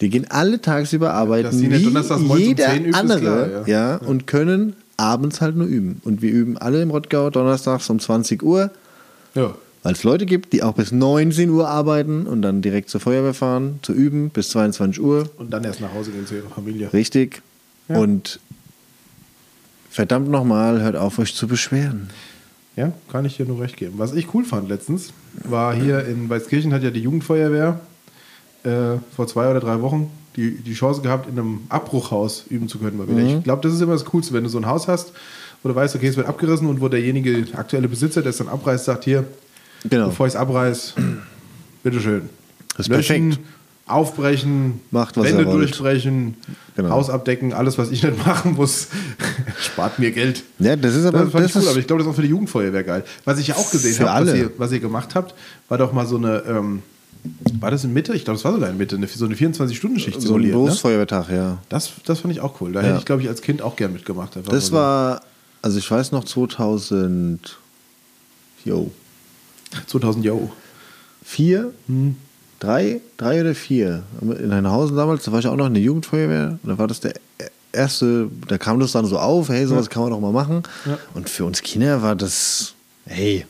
Die gehen alle tagsüber arbeiten, nicht wie um jeder 10 üben, ist andere, klar, ja. ja. und können abends halt nur üben. Und wir üben alle im Rottgau donnerstags um 20 Uhr, Ja. Weil es Leute gibt, die auch bis 19 Uhr arbeiten und dann direkt zur Feuerwehr fahren, zu üben bis 22 Uhr. Und dann erst nach Hause gehen zu ihrer Familie. Richtig. Ja. Und verdammt nochmal, hört auf, euch zu beschweren. Ja, kann ich dir nur recht geben. Was ich cool fand letztens, war hier in Weißkirchen hat ja die Jugendfeuerwehr äh, vor zwei oder drei Wochen die, die Chance gehabt, in einem Abbruchhaus üben zu können. Mal wieder. Ich glaube, das ist immer das Coolste, wenn du so ein Haus hast, wo du weißt, okay, es wird abgerissen und wo derjenige, der aktuelle Besitzer, der es dann abreißt, sagt, hier, Genau. bevor ich es abreiß, bitteschön. Das ist Löschen, perfekt. Aufbrechen, Macht, was Wände durchbrechen, Genau. Haus abdecken, alles, was ich nicht machen muss, [LAUGHS] spart mir Geld. Ja, das ist aber Das das ich cool, ist- aber ich glaube, das ist auch für die Jugendfeuerwehr geil. Was ich ja auch gesehen habe, was ihr, was ihr gemacht habt, war doch mal so eine, ähm, war das in Mitte? Ich glaube, das war sogar in Mitte, so eine 24-Stunden-Schicht so ein simuliert. Ne? Berufsfeuerwehrtag, ja. Das, das fand ich auch cool. Da Ja. hätte ich, glaube ich, als Kind auch gern mitgemacht. Das war, also ich weiß noch 2000, jo, so. 2000 Yo. vier, drei, drei oder vier. In Heinhausen damals, da war ich auch noch in der Jugendfeuerwehr. Da war das der erste, da kam das dann so auf, hey, sowas kann man doch mal machen. Ja. Und für uns Kinder war das, hey,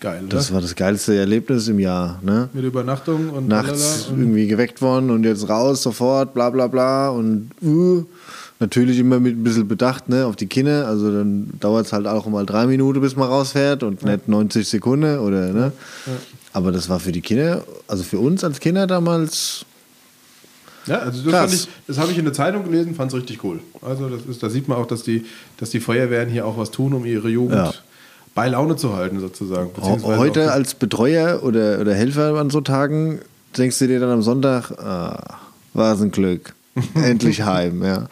Geil, oder? Das war das geilste Erlebnis im Jahr. Ne? Mit Übernachtung und Nachts und irgendwie geweckt worden und jetzt raus sofort, bla bla bla. Und uh, natürlich immer mit ein bisschen Bedacht ne, auf die Kinder. Also dann dauert es halt auch mal drei Minuten, bis man rausfährt und nicht 90 Sekunden. Oder, ne? Aber das war für die Kinder, also für uns als Kinder damals Ja, also das, fand ich, das habe ich in der Zeitung gelesen, fand es richtig cool. Also das ist, da sieht man auch, dass die, dass die Feuerwehren hier auch was tun, um ihre Jugend Ja. bei Laune zu halten, sozusagen. Heute als Betreuer oder, oder Helfer an so Tagen denkst du dir dann am Sonntag, ah, war es ein Glück. [LAUGHS] Endlich heim, ja.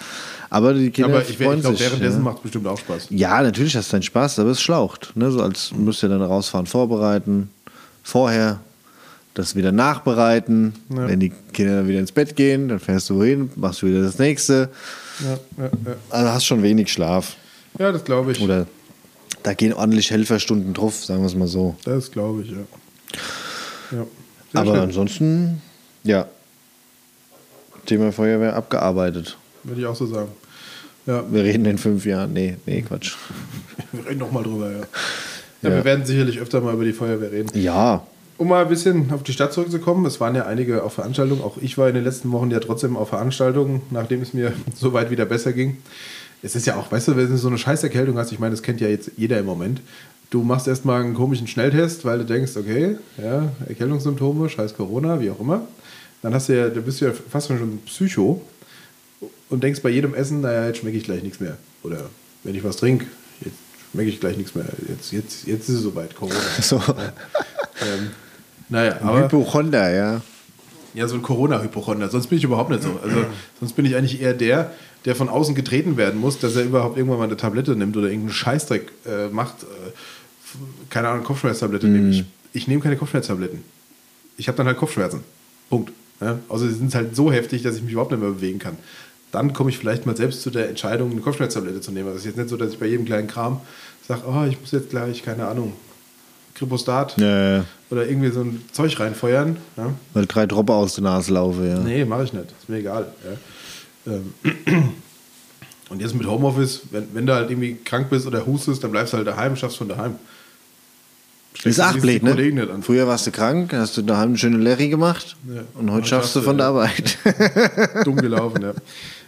Aber die Kinder aber ich, ich freuen glaube, sich. währenddessen ja. macht es bestimmt auch Spaß. ja, natürlich hast du deinen Spaß, aber es schlaucht. Ne? So als musst du dann rausfahren, vorbereiten, vorher das wieder nachbereiten. Ja. Wenn die Kinder dann wieder ins Bett gehen, dann fährst du hin, machst wieder das nächste. Ja. Also hast schon wenig Schlaf. ja das glaube ich. Oder da gehen ordentlich Helferstunden drauf, sagen wir es mal so. Das glaube ich, ja. Aber schön. ansonsten, ja. Thema Feuerwehr abgearbeitet. Würde ich auch so sagen. Ja, Wir reden in fünf Jahren. Nee, nee, Quatsch. [LAUGHS] wir reden nochmal drüber, ja. ja. Ja. Wir werden sicherlich öfter mal über die Feuerwehr reden. Ja, Um mal ein bisschen auf die Stadt zurückzukommen, es waren ja einige auf Veranstaltungen, auch ich war in den letzten Wochen ja trotzdem auf Veranstaltungen, nachdem es mir [LAUGHS] so weit wieder besser ging. Es ist ja auch, weißt du, wenn du so eine Scheißerkältung hast, ich meine, das kennt ja jetzt jeder im Moment. Du machst erstmal einen komischen Schnelltest, weil du denkst, okay, ja, Erkältungssymptome, scheiß Corona, wie auch immer. Dann hast du ja, du bist ja fast schon ein Psycho und denkst bei jedem Essen, naja, jetzt schmecke ich gleich nichts mehr. Oder wenn ich was trinke, jetzt schmecke ich gleich nichts mehr. Jetzt, jetzt, jetzt ist es soweit, Corona. so. Ähm, naja, aber Hypochonder, ja. ja, so ein Corona-Hypochonder. Sonst bin ich überhaupt nicht so. Also sonst bin ich eigentlich eher der, der von außen getreten werden muss, dass er überhaupt irgendwann mal eine Tablette nimmt oder irgendeinen Scheißdreck äh, macht. Äh, keine Ahnung, Kopfschmerztablette nehme ich. Ich nehme keine Kopfschmerztabletten. Ich habe dann halt Kopfschmerzen. Punkt. Ja? Also sie sind halt so heftig, dass ich mich überhaupt nicht mehr bewegen kann. Dann komme ich vielleicht mal selbst zu der Entscheidung, eine Kopfschmerztablette zu nehmen. Also es ist jetzt nicht so, dass ich bei jedem kleinen Kram sage, oh, ich muss jetzt gleich, keine Ahnung, Kripostat Ja, ja. oder irgendwie so ein Zeug reinfeuern. Ja? Weil drei Tropfen aus der Nase laufen, ja. Nee, mache ich nicht. Ist mir egal. Ähm, [CLEARS THROAT] Und jetzt mit Homeoffice, wenn, wenn du halt irgendwie krank bist oder hustest, dann bleibst du halt daheim, schaffst von daheim. Ist auch blöd, ne? an. Früher warst du krank, hast du daheim eine schöne Larry gemacht und heute schaffst du von der. Arbeit. [LAUGHS] Dumm gelaufen, ja.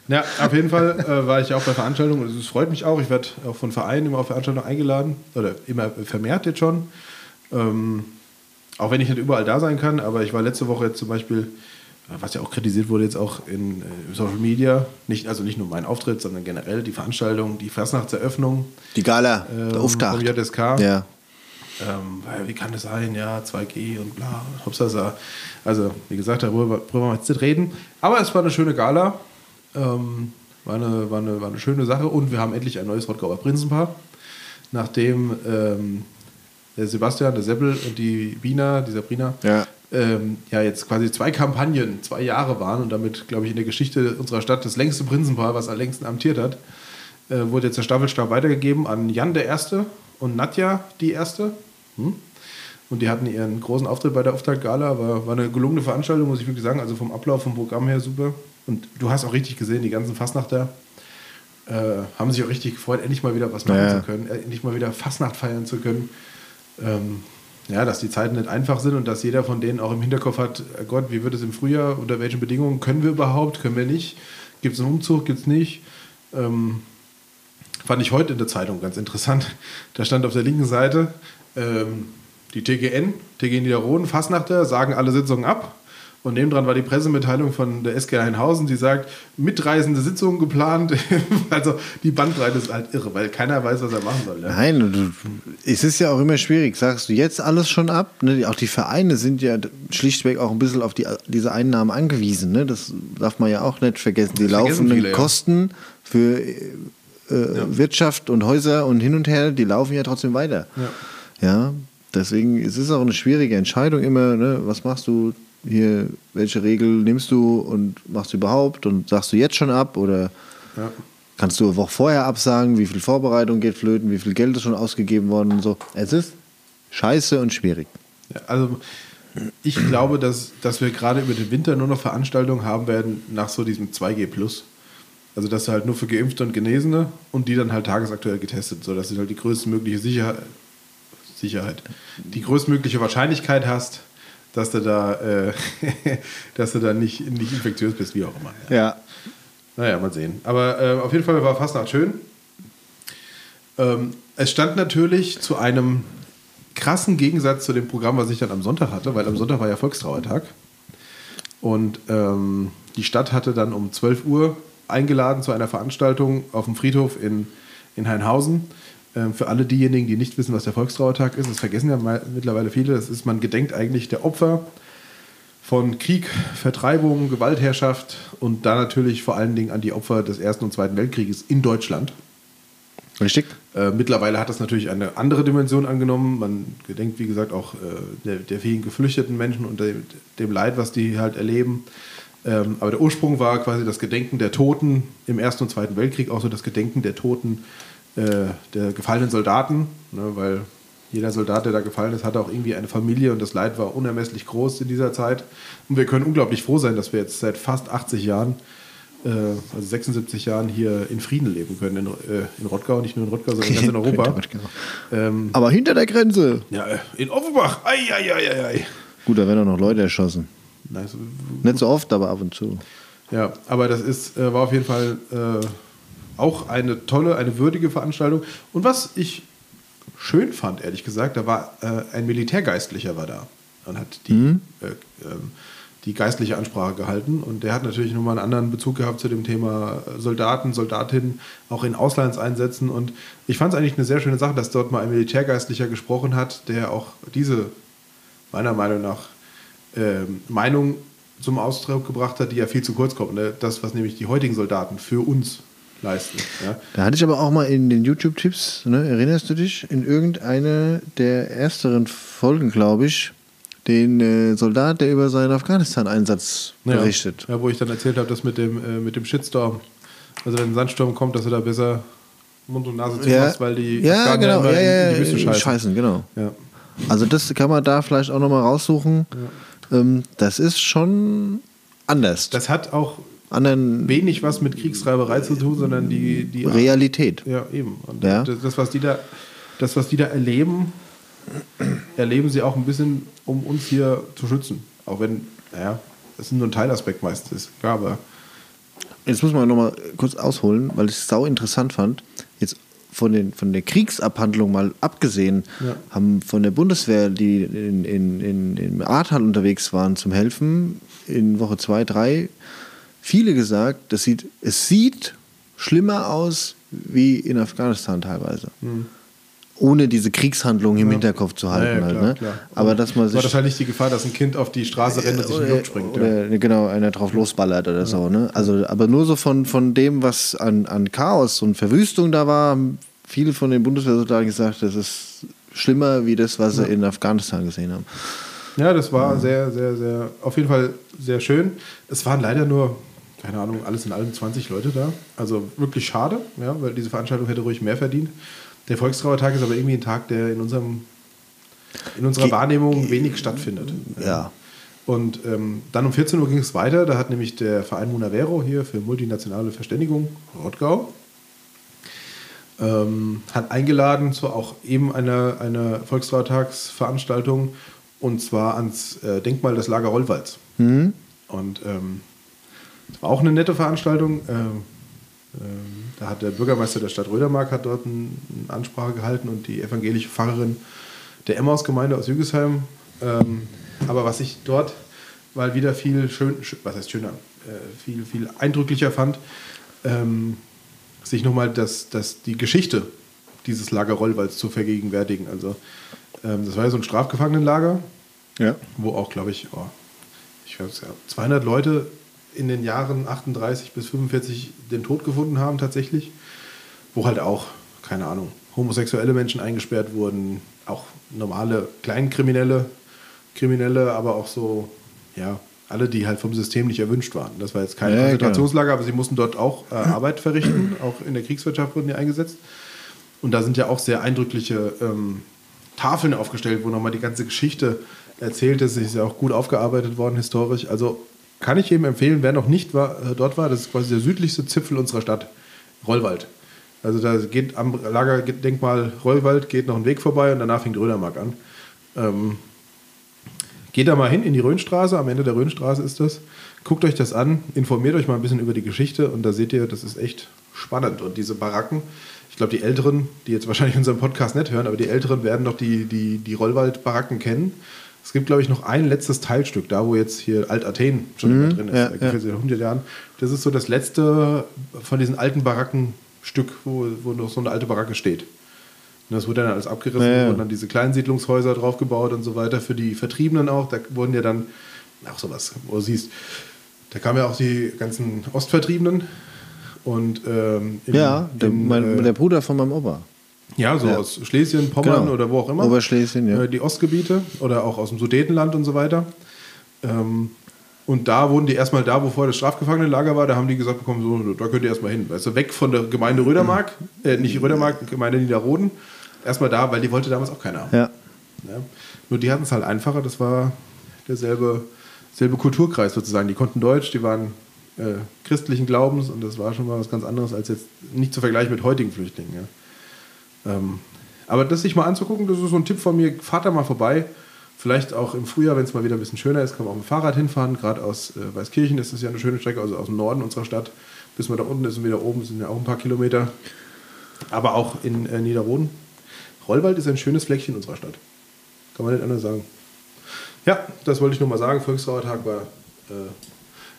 Ja, auf jeden Fall äh, war ich auch bei Veranstaltungen und es freut mich auch. Ich werde auch von Vereinen immer auf Veranstaltungen eingeladen oder immer vermehrt jetzt schon. Ähm, auch wenn ich nicht überall da sein kann, aber ich war letzte Woche jetzt zum Beispiel, äh, was ja auch kritisiert wurde, jetzt auch in äh, Social Media, nicht, also nicht nur mein Auftritt, sondern generell die Veranstaltung, die Fastnachtseröffnung Die Gala, ähm, der Auftakt. vom JSK. Ja. Ähm, weil, wie kann das sein? Ja, 2G und bla, hopsasa. Also, wie gesagt, darüber brauchen wir jetzt nicht reden. Aber es war eine schöne Gala. Ähm, war, eine, war, eine, war eine schöne Sache. Und wir haben endlich ein neues Rottgauer Prinzenpaar. Nachdem ähm, der Sebastian, der Seppel und die Bina, die Sabrina, Ja. ähm, ja jetzt quasi zwei Kampagnen, zwei Jahre waren und damit, glaube ich, in der Geschichte unserer Stadt das längste Prinzenpaar, was am längsten amtiert hat, äh, wurde jetzt der Staffelstab weitergegeben an Jan der Erste und Nadja die Erste. Hm? Und die hatten ihren großen Auftritt bei der Auftaktgala. War, war eine gelungene Veranstaltung, muss ich wirklich sagen. Also vom Ablauf, vom Programm her super. Und du hast auch richtig gesehen, die ganzen Fastnachter äh, haben sich auch richtig gefreut, endlich mal wieder was machen Ja. zu können, äh, endlich mal wieder Fastnacht feiern zu können. Ähm, ja, dass die Zeiten nicht einfach sind und dass jeder von denen auch im Hinterkopf hat, äh Gott, wie wird es im Frühjahr, unter welchen Bedingungen können wir überhaupt, können wir nicht, gibt es einen Umzug, gibt es nicht. Ähm, fand ich heute in der Zeitung ganz interessant. Da stand auf der linken Seite ähm, die TGN, TG Niederroden, Fassnachter, sagen alle Sitzungen ab. Und nebendran war die Pressemitteilung von der SG Heinhausen, die sagt, mitreisende Sitzungen geplant. [LAUGHS] also die Bandbreite ist halt irre, weil keiner weiß, was er machen soll. Ne? Nein, es ist ja auch immer schwierig. Sagst du jetzt alles schon ab? Ne? Auch die Vereine sind ja schlichtweg auch ein bisschen auf die, diese Einnahmen angewiesen. Ne? Das darf man ja auch nicht vergessen. Die vergessen laufenden viele, ja. Kosten für äh, Wirtschaft und Häuser und hin und her, die laufen ja trotzdem weiter. Ja. Ja, deswegen es ist es auch eine schwierige Entscheidung immer. Ne? Was machst du hier? Welche Regel nimmst du und machst du überhaupt? Und sagst du jetzt schon ab oder Ja. Kannst du eine Woche vorher absagen, wie viel Vorbereitung geht flöten, wie viel Geld ist schon ausgegeben worden und so. Es ist scheiße und schwierig. Ja, also ich glaube, dass, dass wir gerade über den Winter nur noch Veranstaltungen haben werden nach so diesem 2G Plus. Also dass du halt nur für Geimpfte und Genesene und die dann halt tagesaktuell getestet, so dass sie halt die größtmögliche Sicherheit, Sicherheit die größtmögliche Wahrscheinlichkeit hast, dass du da, äh, [LAUGHS] dass du da nicht, nicht infektiös bist, wie auch immer. Ja. Naja, mal sehen. Aber äh, auf jeden Fall war Fastnacht schön. Ähm, es stand natürlich zu einem krassen Gegensatz zu dem Programm, was ich dann am Sonntag hatte, weil am Sonntag war ja Volkstrauertag. Und ähm, die Stadt hatte dann um 12 Uhr eingeladen zu einer Veranstaltung auf dem Friedhof in, in Heinhausen. Ähm, für alle diejenigen, die nicht wissen, was der Volkstrauertag ist, das vergessen ja mal, mittlerweile viele, das ist, man gedenkt eigentlich der Opfer von Krieg, Vertreibung, Gewaltherrschaft und da natürlich vor allen Dingen an die Opfer des Ersten und Zweiten Weltkrieges in Deutschland. Richtig. Äh, mittlerweile hat das natürlich eine andere Dimension angenommen. Man gedenkt, wie gesagt, auch äh, der, der, vielen geflüchteten Menschen und dem, dem, Leid, was die halt erleben. Ähm, aber der Ursprung war quasi das Gedenken der Toten im Ersten und Zweiten Weltkrieg, auch so das Gedenken der Toten äh, der gefallenen Soldaten, ne, weil jeder Soldat, der da gefallen ist, hatte auch irgendwie eine Familie und das Leid war unermesslich groß in dieser Zeit. Und wir können unglaublich froh sein, dass wir jetzt seit fast 80 Jahren äh, also 76 Jahren hier in Frieden leben können, in, äh, in Rottgau, nicht nur in Rottgau, sondern ganz in [LAUGHS] Europa. ähm, Aber hinter der Grenze. Ja, äh, in Offenbach. Ei, ei, ei, ei. Gut, da werden auch noch Leute erschossen. Nice. Nicht so oft, aber ab und zu. Ja, aber das ist, äh, war auf jeden Fall äh, auch eine tolle, eine würdige Veranstaltung. Und was ich schön fand, ehrlich gesagt, da war äh, ein Militärgeistlicher war da und hat die mhm. ähm, die geistliche Ansprache gehalten. Und der hat natürlich nochmal einen anderen Bezug gehabt zu dem Thema Soldaten, Soldatinnen, auch in Auslandseinsätzen. Und ich fand es eigentlich eine sehr schöne Sache, dass dort mal ein Militärgeistlicher gesprochen hat, der auch diese, meiner Meinung nach, äh, Meinung zum Ausdruck gebracht hat, die ja viel zu kurz kommt. Ne? Das, was nämlich die heutigen Soldaten für uns leisten. Ja? Da hatte ich aber auch mal in den YouTube-Tipps, ne, erinnerst du dich, in irgendeine der ersteren Folgen, glaube ich, den äh, Soldat, der über seinen Afghanistan-Einsatz berichtet. Ja, wo ich dann erzählt habe, dass mit dem, äh, mit dem Shitstorm, also wenn ein Sandsturm kommt, dass du da besser Mund und Nase zu ja. weil die ja, Afghanen genau. ja, ja, in die Wüste scheißen. scheißen genau. Ja. Also das kann man da vielleicht auch nochmal raussuchen. Ja. Ähm, das ist schon anders. Das hat auch anderen wenig was mit Kriegsreiberei zu tun, sondern die, die Realität. Ja, eben. Und ja. Das, was die da, das, was die da erleben, erleben sie auch ein bisschen, um uns hier zu schützen. Auch wenn, naja, das nur ein Teilaspekt meistens ist. Ja, aber. Jetzt muss man nochmal kurz ausholen, weil ich es sau interessant fand. Jetzt von, den, von der Kriegsabhandlung mal abgesehen, ja. haben von der Bundeswehr, die in, in, in, im Ahrtal unterwegs waren zum Helfen, in Woche 2, 3, viele gesagt, das sieht, es sieht schlimmer aus wie in Afghanistan teilweise. Mhm ohne diese Kriegshandlung im ja. Hinterkopf zu halten. Ja, ja, halt, klar, halt, ne? Aber dass man sich. War wahrscheinlich die Gefahr, dass ein Kind auf die Straße rennt und sich in die Luft springt. Oder, Genau, einer drauf losballert oder so. Ne? Also, aber nur so von, von dem, was an, an Chaos und Verwüstung da war, haben viele von den Bundeswehrsoldaten gesagt, das ist schlimmer wie das, was sie in Afghanistan gesehen haben. Ja, das war sehr, sehr, sehr, auf jeden Fall sehr schön. Es waren leider nur, keine Ahnung, alles in allem 20 Leute da. Also wirklich schade, ja, weil diese Veranstaltung hätte ruhig mehr verdient. Der Volkstrauertag ist aber irgendwie ein Tag, der in, unserem, in unserer Ge Wahrnehmung wenig stattfindet. Ja. Und ähm, dann um 14 Uhr ging es weiter. Da hat nämlich der Verein Munavero hier für multinationale Verständigung, Rottgau, ähm, hat eingeladen zu auch eben einer, einer Volkstrauertagsveranstaltung und zwar ans äh, Denkmal des Lager Rollwalds. Mhm. Und ähm, war auch eine nette Veranstaltung. Ähm, ähm, da hat der Bürgermeister der Stadt Rödermark hat dort eine Ansprache gehalten und die evangelische Pfarrerin der Emmaus-Gemeinde aus Jügesheim. Ähm, aber was ich dort mal wieder viel schön, was heißt schöner, äh, viel, viel eindrücklicher fand, ähm, sich nochmal das, das, die Geschichte dieses Lager Rollwalds zu vergegenwärtigen. Also das war ja so ein Strafgefangenenlager, ja. wo auch, glaube ich, oh, ich weiß ja, 200 Leute in den Jahren 38 bis 45 den Tod gefunden haben tatsächlich, wo halt auch, keine Ahnung, homosexuelle Menschen eingesperrt wurden, auch normale Kleinkriminelle, Kriminelle, aber auch so, ja, alle, die halt vom System nicht erwünscht waren. Das war jetzt kein ja, Konzentrationslager, genau. aber sie mussten dort auch äh, [CLEARS THROAT] Arbeit verrichten, auch in der Kriegswirtschaft wurden die eingesetzt. Und da sind ja auch sehr eindrückliche ähm, Tafeln aufgestellt, wo nochmal die ganze Geschichte erzählt ist. Ist ja auch gut aufgearbeitet worden historisch. Also kann ich jedem empfehlen, wer noch nicht war, äh, dort war, das ist quasi der südlichste Zipfel unserer Stadt, Rollwald. Also da geht am Lagerdenkmal Rollwald geht noch ein Weg vorbei und danach fängt Rödermark an. Ähm, geht da mal hin in die Rhönstraße, am Ende der Rhönstraße ist das. Guckt euch das an, informiert euch mal ein bisschen über die Geschichte und da seht ihr, das ist echt spannend. Und diese Baracken, ich glaube, die Älteren, die jetzt wahrscheinlich unseren Podcast nicht hören, aber die Älteren werden doch die, die, die Rollwald-Baracken kennen. Es gibt, glaube ich, noch ein letztes Teilstück, da wo jetzt hier Alt-Athen schon mhm, drin ist, ja, ja. seit 100 Jahren. Das ist so das letzte von diesen alten Barackenstück, wo, wo noch so eine alte Baracke steht. Und das wurde dann alles abgerissen ja, ja. und dann diese kleinen Siedlungshäuser draufgebaut und so weiter für die Vertriebenen auch. Da wurden ja dann auch sowas, wo du siehst, da kamen ja auch die ganzen Ostvertriebenen und ähm, in, ja, der, in, mein, äh, der Bruder von meinem Opa. Ja, so ja. aus Schlesien, Pommern genau. oder wo auch immer. Oberschlesien, ja. Äh, die Ostgebiete oder auch aus dem Sudetenland und so weiter. Ähm, und da wurden die erstmal da, wo vorher das Strafgefangenenlager war, da haben die gesagt bekommen, so, da könnt ihr erstmal hin. Weißt du, weg von der Gemeinde Rödermark, äh, nicht Rödermark, Gemeinde Niederroden. Erstmal da, weil die wollte damals auch keiner haben. Ja. ja. Nur die hatten es halt einfacher, das war derselbe selbe Kulturkreis sozusagen. Die konnten Deutsch, die waren äh, christlichen Glaubens und das war schon mal was ganz anderes als jetzt nicht zu vergleichen mit heutigen Flüchtlingen. Ja. Ähm, aber das sich mal anzugucken, das ist so ein Tipp von mir. Fahrt da mal vorbei. Vielleicht auch im Frühjahr, wenn es mal wieder ein bisschen schöner ist, kann man auch mit dem Fahrrad hinfahren. Gerade aus äh, Weißkirchen ist das ja eine schöne Strecke, also aus dem Norden unserer Stadt. Bis man da unten ist und wieder oben sind ja auch ein paar Kilometer. Aber auch in äh, Niederroden. Rollwald ist ein schönes Fleckchen unserer Stadt. Kann man nicht anders sagen. Ja, das wollte ich nur mal sagen. Volksfeiertag war äh,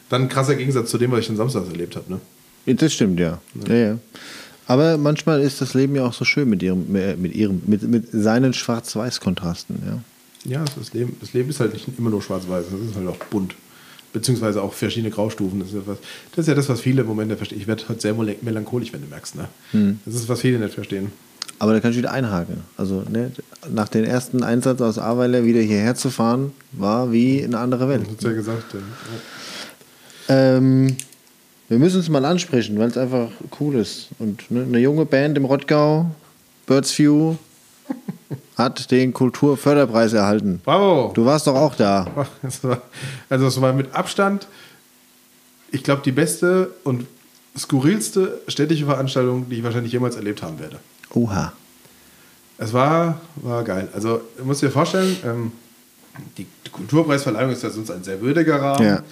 dann ein krasser Gegensatz zu dem, was ich am Samstag erlebt habe. Ne? Das stimmt, ja. ja. ja, ja. Aber manchmal ist das Leben ja auch so schön mit ihrem, mit ihrem, mit, mit seinen Schwarz-Weiß-Kontrasten, ja. Ja, das Leben, das Leben ist halt nicht immer nur schwarz-weiß, es ist halt auch bunt. Beziehungsweise auch verschiedene Graustufen. Das ist, ja, was, das, ist ja das, was viele im Moment verstehen. Ich werde heute sehr melancholisch, wenn du merkst. Ne? Hm. Das ist, was viele nicht verstehen. Aber da kann ich wieder einhaken. Also ne, nach dem ersten Einsatz aus Aweiler wieder hierher zu fahren, war wie eine andere Welt. Das ja gesagt. Ja. Ähm, wir müssen es mal ansprechen, weil es einfach cool ist. Und ne, eine junge Band im Rottgau, Birds View, [LAUGHS] hat den Kulturförderpreis erhalten. Bravo! Du warst doch auch da. [LAUGHS] Also es war mit Abstand, ich glaube, die beste und skurrilste städtische Veranstaltung, die ich wahrscheinlich jemals erlebt haben werde. Oha. Es war, war geil. Also, du musst dir vorstellen, ähm, die Kulturpreisverleihung ist ja sonst ein sehr würdiger Rahmen. Ja.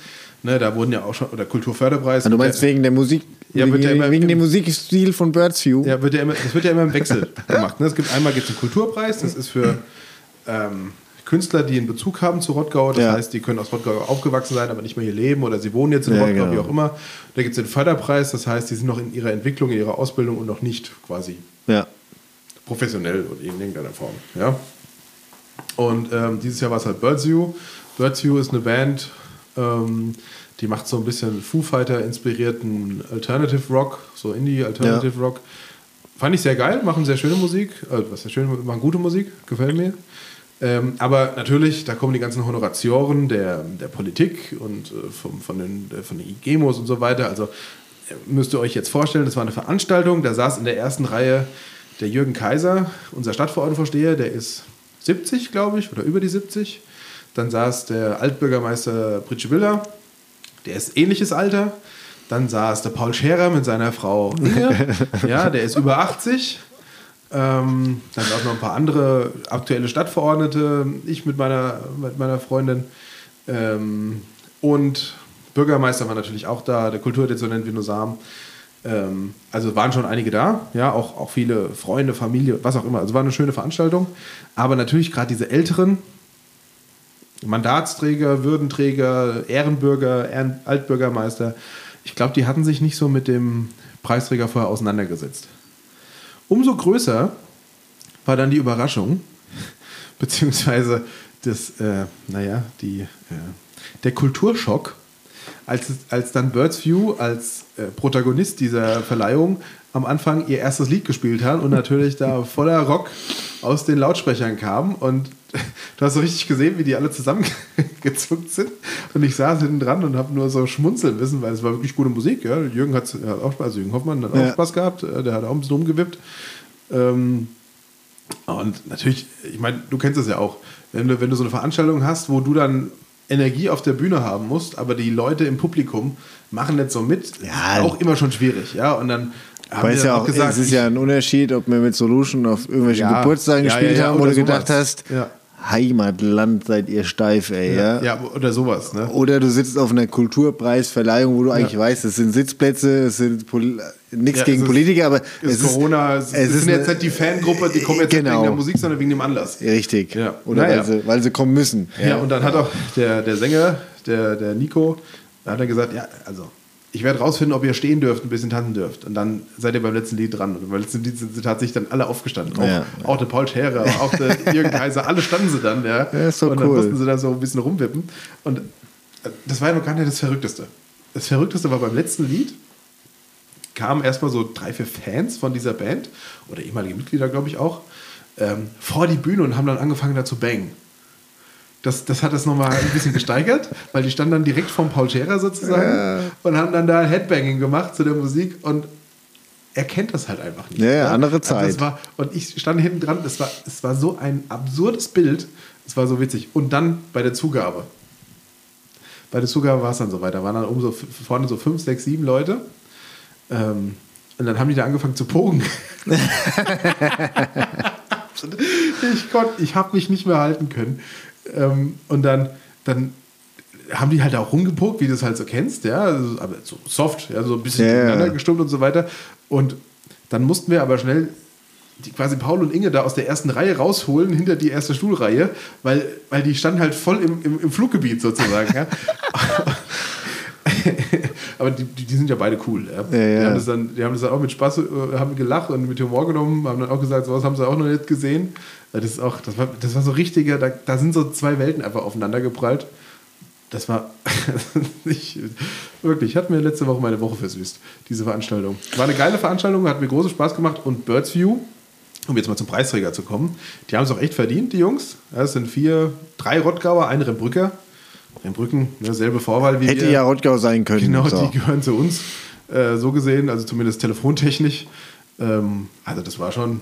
Ne, da wurden ja auch schon, oder Kulturförderpreis. Also du meinst wegen der Musik, ja, wegen, ja immer, wegen dem Musikstil von Birds View? Ja, wird ja immer, das wird ja immer im Wechsel gemacht. Ne? Es gibt einmal gibt's einen Kulturpreis, das ist für ähm, Künstler, die einen Bezug haben zu Rottgau. Das ja. heißt, die können aus Rottgau aufgewachsen sein, aber nicht mehr hier leben oder sie wohnen jetzt in ja, Rottgau, genau. wie auch immer. Da gibt es den Förderpreis, das heißt, die sind noch in ihrer Entwicklung, in ihrer Ausbildung und noch nicht quasi ja. professionell in irgendeiner Form. Ja? Und ähm, dieses Jahr war es halt Birdsview. Birdsview ist eine Band, ähm, die macht so ein bisschen Foo Fighter inspirierten Alternative Rock, so Indie Alternative ja. Rock. Fand ich sehr geil, machen sehr schöne Musik, äh, was sehr schön, machen gute Musik, gefällt mir. Ähm, aber natürlich, da kommen die ganzen Honoratioren der, der Politik und äh, vom, von, den, von den IGEMOs und so weiter. Also äh, müsst ihr euch jetzt vorstellen, das war eine Veranstaltung, da saß in der ersten Reihe der Jürgen Kaiser, unser Stadtverordnetenvorsteher, der ist 70, glaube ich, oder über die 70. Dann saß der Altbürgermeister Britsche Willer, der ist ähnliches Alter. Dann saß der Paul Scherer mit seiner Frau [LAUGHS] ja, der ist über 80. Ähm, dann auch noch ein paar andere aktuelle Stadtverordnete, ich mit meiner, mit meiner Freundin. Ähm, und Bürgermeister war natürlich auch da, der Kulturdezernent Vinosam. Ähm, also waren schon einige da, ja, auch, auch viele Freunde, Familie, was auch immer. Also war eine schöne Veranstaltung. Aber natürlich gerade diese Älteren, Mandatsträger, Würdenträger, Ehrenbürger, Ehren Altbürgermeister, ich glaube, die hatten sich nicht so mit dem Preisträger vorher auseinandergesetzt. Umso größer war dann die Überraschung, [LAUGHS] beziehungsweise das, äh, naja, die, äh, der Kulturschock, als, als dann Birds View als äh, Protagonist dieser Verleihung am Anfang ihr erstes Lied gespielt hat und natürlich da voller Rock aus den Lautsprechern kam und du hast so richtig gesehen, wie die alle zusammengezuckt sind. Und ich saß hinten dran und habe nur so schmunzeln müssen, weil es war wirklich gute Musik. Ja. Jürgen hat, auch Spaß, also Jürgen Hoffmann hat auch ja. Spaß gehabt, äh, der hat auch ein bisschen rumgewippt. Ähm, und natürlich, ich meine, du kennst es ja auch, wenn du, wenn du so eine Veranstaltung hast, wo du dann Energie auf der Bühne haben musst, aber die Leute im Publikum machen nicht so mit, ja. ist auch immer schon schwierig. Ja? Und dann haben Weil es ja auch gesagt, es ist ja ein Unterschied, ob wir mit Solution auf irgendwelchen Ja, Geburtstagen ja, gespielt ja, haben oder oder gedacht hast. Heimatland seid ihr steif, ey, ja. Ja, oder sowas, ne? Oder du sitzt auf einer Kulturpreisverleihung, wo du eigentlich weißt, es sind Sitzplätze, es sind Pol nichts gegen ist- Politiker, aber Es ist Corona, es, es ist sind jetzt nicht die Fangruppe, die kommen jetzt nicht Genau. wegen der Musik, sondern wegen dem Anlass. Richtig. Ja. Oder Naja. weil, sie, weil sie kommen müssen. Ja, und dann hat auch der, der Sänger, der, der Nico, da hat er gesagt, ja, also ich werde rausfinden, ob ihr stehen dürft, ein bisschen tanzen dürft. Und dann seid ihr beim letzten Lied dran. Und beim letzten Lied sind sie tatsächlich dann alle aufgestanden. Auch, Ja. auch der Paul Scherer, auch der [LAUGHS] Jürgen Kaiser, alle standen sie dann. Ja, Ja, ist doch und dann cool. mussten sie da so ein bisschen rumwippen. Und äh, das war ja noch gar nicht das Verrückteste. Das Verrückteste war beim letzten Lied, kamen erstmal so drei, vier Fans von dieser Band oder ehemalige Mitglieder, glaube ich auch, ähm, vor die Bühne und haben dann angefangen da zu bangen. Das, das hat das nochmal ein bisschen gesteigert, weil die standen dann direkt vom Paul Scherer sozusagen und haben dann da Headbanging gemacht zu der Musik und er kennt das halt einfach nicht. Ja, ja, andere Also Zeit. war, und ich stand hinten dran, das war, es war so ein absurdes Bild, es war so witzig. Und dann bei der Zugabe. Bei der Zugabe war es dann so weiter. Da waren dann oben so vorne so fünf, sechs, sieben Leute. Ähm, und dann haben die da angefangen zu pogen. [LAUGHS] [LAUGHS] ich konnte, ich habe mich nicht mehr halten können. Ähm, und dann, dann haben die halt auch rumgepokt, wie du es halt so kennst, ja, also, aber so soft, ja, so ein bisschen ja. gegeneinander gestummt und so weiter. Und dann mussten wir aber schnell die quasi Paul und Inge da aus der ersten Reihe rausholen, hinter die erste Stuhlreihe, weil, weil die standen halt voll im, im, im Fluggebiet sozusagen. ja. [LAUGHS] [LAUGHS] Aber die, die, die sind ja beide cool. Ja. Ja, Die, ja. haben das dann, die haben das dann auch mit Spaß, äh, haben gelacht und mit Humor genommen, haben dann auch gesagt, sowas haben sie auch noch nicht gesehen. Das ist auch, das war, das war so richtiger, da, da sind so zwei Welten einfach aufeinander geprallt. Das war [LAUGHS] nicht, wirklich, hat mir letzte Woche meine Woche versüßt, diese Veranstaltung. War eine geile Veranstaltung, hat mir großen Spaß gemacht und Birds View, um jetzt mal zum Preisträger zu kommen, die haben es auch echt verdient, die Jungs. Ja, es sind vier, drei Rottgauer, ein Rembrücker. Rembrücken, ne, selbe Vorwahl wie Hätte wir. ja Rottgau sein können. Genau, so. die gehören zu uns, äh, so gesehen, also zumindest telefontechnisch. Ähm, also das war schon,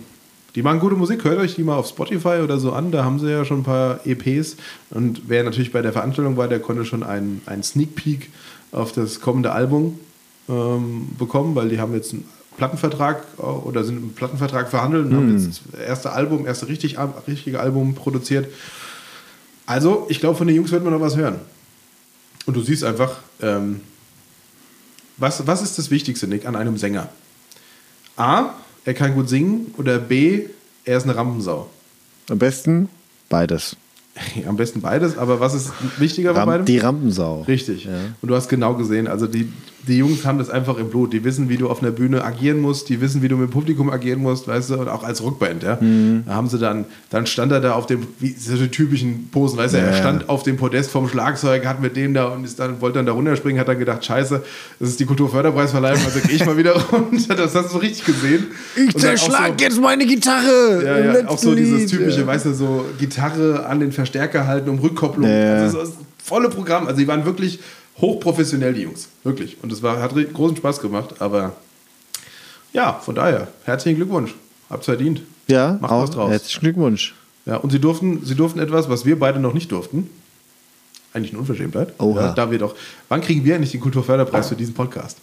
die machen gute Musik, hört euch die mal auf Spotify oder so an, da haben sie ja schon ein paar EPs. Und wer natürlich bei der Veranstaltung war, der konnte schon einen, einen Sneak Peek auf das kommende Album ähm, bekommen, weil die haben jetzt einen Plattenvertrag äh, oder sind im Plattenvertrag verhandelt und haben jetzt das erste Album, erste richtig, richtige Album produziert. Also, ich glaube, von den Jungs wird man noch was hören. Und du siehst einfach, ähm, was, was ist das Wichtigste, Nick, an einem Sänger? A, er kann gut singen oder B, er ist eine Rampensau. Am besten beides. [LAUGHS] Am besten beides, aber was ist wichtiger bei Ram beidem? die Rampensau. Richtig. Und du hast genau gesehen, also die, die Jungs haben das einfach im Blut. Die wissen, wie du auf einer Bühne agieren musst, die wissen, wie du mit dem Publikum agieren musst, weißt du, und auch als Rockband, ja. Mhm. Da haben sie dann, dann stand er da auf dem, wie so die typischen Posen, weißt du, er Ja. stand auf dem Podest vom Schlagzeug, hat mit dem da und ist dann, wollte dann da runterspringen, hat dann gedacht, scheiße, das ist die Kulturförderpreisverleihung, also gehe ich mal wieder [LAUGHS] runter. Das hast du richtig gesehen. Ich auch so- zerschlag jetzt meine Gitarre. ja, ja, auch so dieses typische, ja. weißt du, so Gitarre an den Verstärker halten, um Rückkopplung. Ja. Also das volle Programm. Also die waren wirklich hochprofessionell, die Jungs. Wirklich. Und es war, hat großen Spaß gemacht. Aber ja, von daher, herzlichen Glückwunsch. Habt's verdient. Ja, Macht was draus. herzlichen Glückwunsch. Ja, und sie durften, sie durften etwas, was wir beide noch nicht durften. Eigentlich eine Unverschämtheit. Oha. Ja, da wir doch. Wann kriegen wir eigentlich den Kulturförderpreis für diesen Podcast?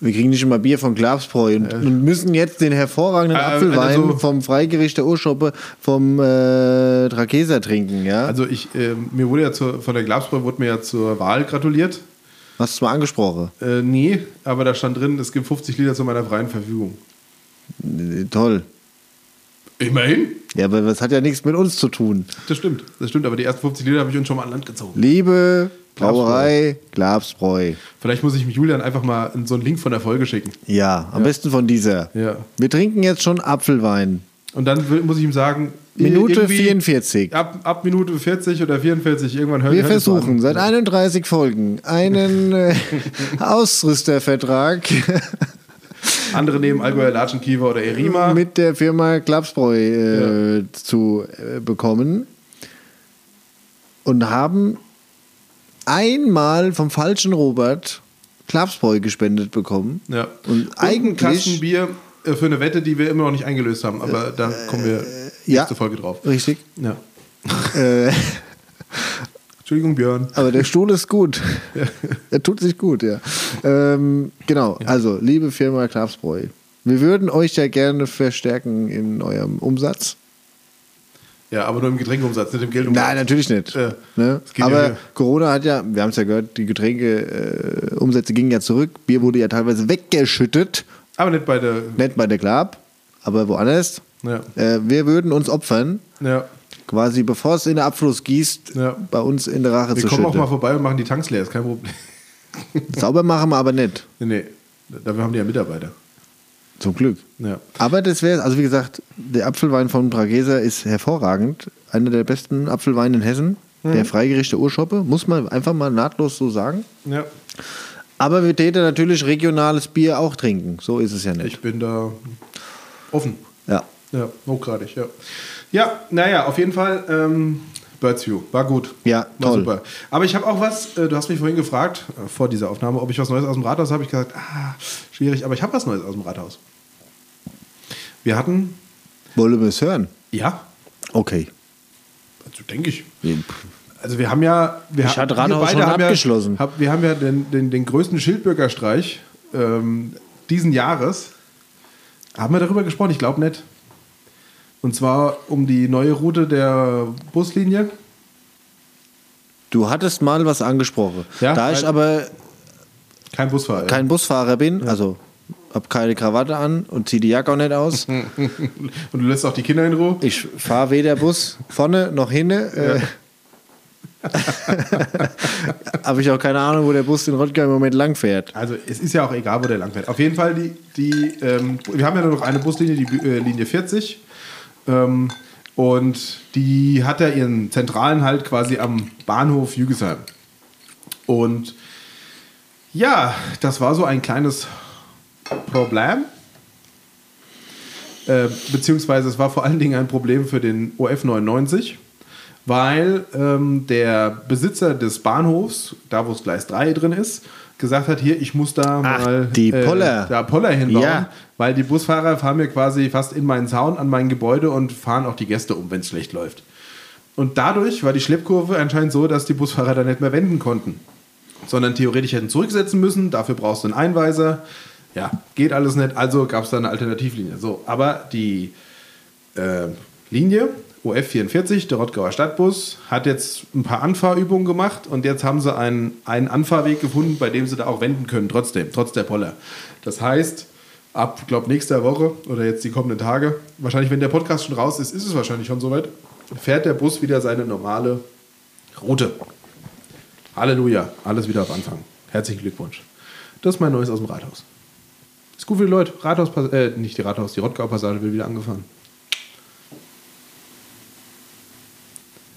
Wir kriegen nicht immer Bier von Glabsbräu und, und müssen jetzt den hervorragenden Äh, Apfelwein also- vom Freigericht der Urschoppe vom äh, Trakeser trinken, ja? Also ich, ähm, mir wurde ja zur, von der Glasbräu wurde mir ja zur Wahl gratuliert. Hast du mal angesprochen? Äh, nee, aber da stand drin, es gibt 50 Liter zu meiner freien Verfügung. Äh, Toll. Immerhin. Ja, aber das hat ja nichts mit uns zu tun. Das stimmt, das stimmt, aber die ersten 50 Liter habe ich uns schon mal an Land gezogen. Liebe Brauerei Glabsbräu. Vielleicht muss ich mich Julian einfach mal in so einen Link von der Folge schicken. Ja, am besten von dieser. Ja. Wir trinken jetzt schon Apfelwein. Und dann muss ich ihm sagen, Minute irgendwie 44. Ab, ab Minute 40 oder 44 irgendwann hören Wir mal versuchen seit 31 Folgen einen [LAUGHS] äh, Ausrüstervertrag Andere nehmen Allgäuer Latschenkiefer oder Erima. mit der Firma Klapsbräu äh, zu äh, bekommen und haben einmal vom falschen Robert Klapsbräu gespendet bekommen. ja. Und ein eigentlich- Bier äh, für eine Wette, die wir immer noch nicht eingelöst haben, aber da kommen wir ja. nächste Folge drauf. Richtig. Ja. Äh, [LAUGHS] Entschuldigung, Björn. aber der Stuhl ist gut. [LAUGHS] er tut sich gut, ja. Ähm, genau, also liebe Firma Klapsbräu, Wir würden euch ja gerne verstärken in eurem Umsatz. Ja, aber nur im Getränkeumsatz, nicht im Geldumsatz. Nein, natürlich nicht. Ja. Ne? Ja Aber hier- Corona hat ja, wir haben es ja gehört, die Getränkeumsätze äh, gingen ja zurück. Bier wurde ja teilweise weggeschüttet. Aber nicht bei der. Nicht bei der Club, aber woanders. Ja. Äh, wir würden uns opfern, ja. quasi bevor es in den Abfluss gießt, Ja. bei uns in der Rache Wir zu kommen auch schütten. mal vorbei und machen die Tanks leer, ist kein Problem. Sauber machen wir aber nicht. Nee, nee. Dafür haben die ja Mitarbeiter. Zum Glück. Ja. Aber das wäre, also wie gesagt, der Apfelwein von Brageser ist hervorragend. Einer der besten Apfelweine in Hessen. Mhm. Der freigerichte Urschoppe, muss man einfach mal nahtlos so sagen. Ja. Aber wir täten natürlich regionales Bier auch trinken. So ist es ja nicht. Ich bin da offen. ja. Ja, hochgradig, ja. Ja, naja, auf jeden Fall, ähm, Birds View, war gut. Ja, war toll. super. Aber ich habe auch was, äh, du hast mich vorhin gefragt, äh, vor dieser Aufnahme, ob ich was Neues aus dem Rathaus habe. Ich gesagt, ah, schwierig, aber ich habe was Neues aus dem Rathaus. Wir hatten, Wollen wir es hören? ja, Okay. also denke ich. Also wir haben ja, wir Ich ha- hatte Rathaus schon haben abgeschlossen. Ja, hab, wir haben ja den, den, den größten Schildbürgerstreich ähm, diesen Jahres. Haben wir darüber gesprochen? Ich glaube nicht. Und zwar um die neue Route der Buslinie. Du hattest mal was angesprochen. Ja, da ich aber Kein Busfahrer. ja. kein Busfahrer bin, also habe keine Krawatte an und ziehe die Jacke auch nicht aus. [LAUGHS] Und du lässt auch die Kinder in Ruhe. Ich fahre weder Bus vorne noch hinne. Äh, [LAUGHS] habe ich auch keine Ahnung, wo der Bus in Rottgau im Moment lang fährt. Also es ist ja auch egal, wo der lang fährt. Auf jeden Fall, die, die, ähm, wir haben ja nur noch eine Buslinie, die äh, Linie 40. Ähm, und die hat ja ihren zentralen Halt quasi am Bahnhof Jügesheim. Und ja, das war so ein kleines Problem. Äh, beziehungsweise es war vor allen Dingen ein Problem für den OF 99, weil ähm, der Besitzer des Bahnhofs, da wo es Gleis 3 drin ist, gesagt hat, hier, ich muss da Ach, mal die Poller. da Poller hinbauen, Ja. Weil die Busfahrer fahren mir quasi fast in meinen Zaun an mein Gebäude und fahren auch die Gäste um, wenn es schlecht läuft. Und dadurch war die Schleppkurve anscheinend so, dass die Busfahrer da nicht mehr wenden konnten. Sondern theoretisch hätten zurücksetzen müssen, dafür brauchst du einen Einweiser. Ja, geht alles nicht, also gab es da eine Alternativlinie. So, aber die äh, Linie OF 44, der Rottgauer Stadtbus, hat jetzt ein paar Anfahrübungen gemacht und jetzt haben sie einen, einen Anfahrweg gefunden, bei dem sie da auch wenden können, trotzdem, trotz der Poller. Das heißt, ab, glaube nächster Woche oder jetzt die kommenden Tage, wahrscheinlich, wenn der Podcast schon raus ist, ist es wahrscheinlich schon soweit, fährt der Bus wieder seine normale Route. Halleluja, alles wieder auf Anfang. Herzlichen Glückwunsch. Das ist mein Neues aus dem Rathaus. Ist gut für die Leute. Rathaus, äh, nicht die Rathaus, die Rottgauer Passage wird wieder angefahren.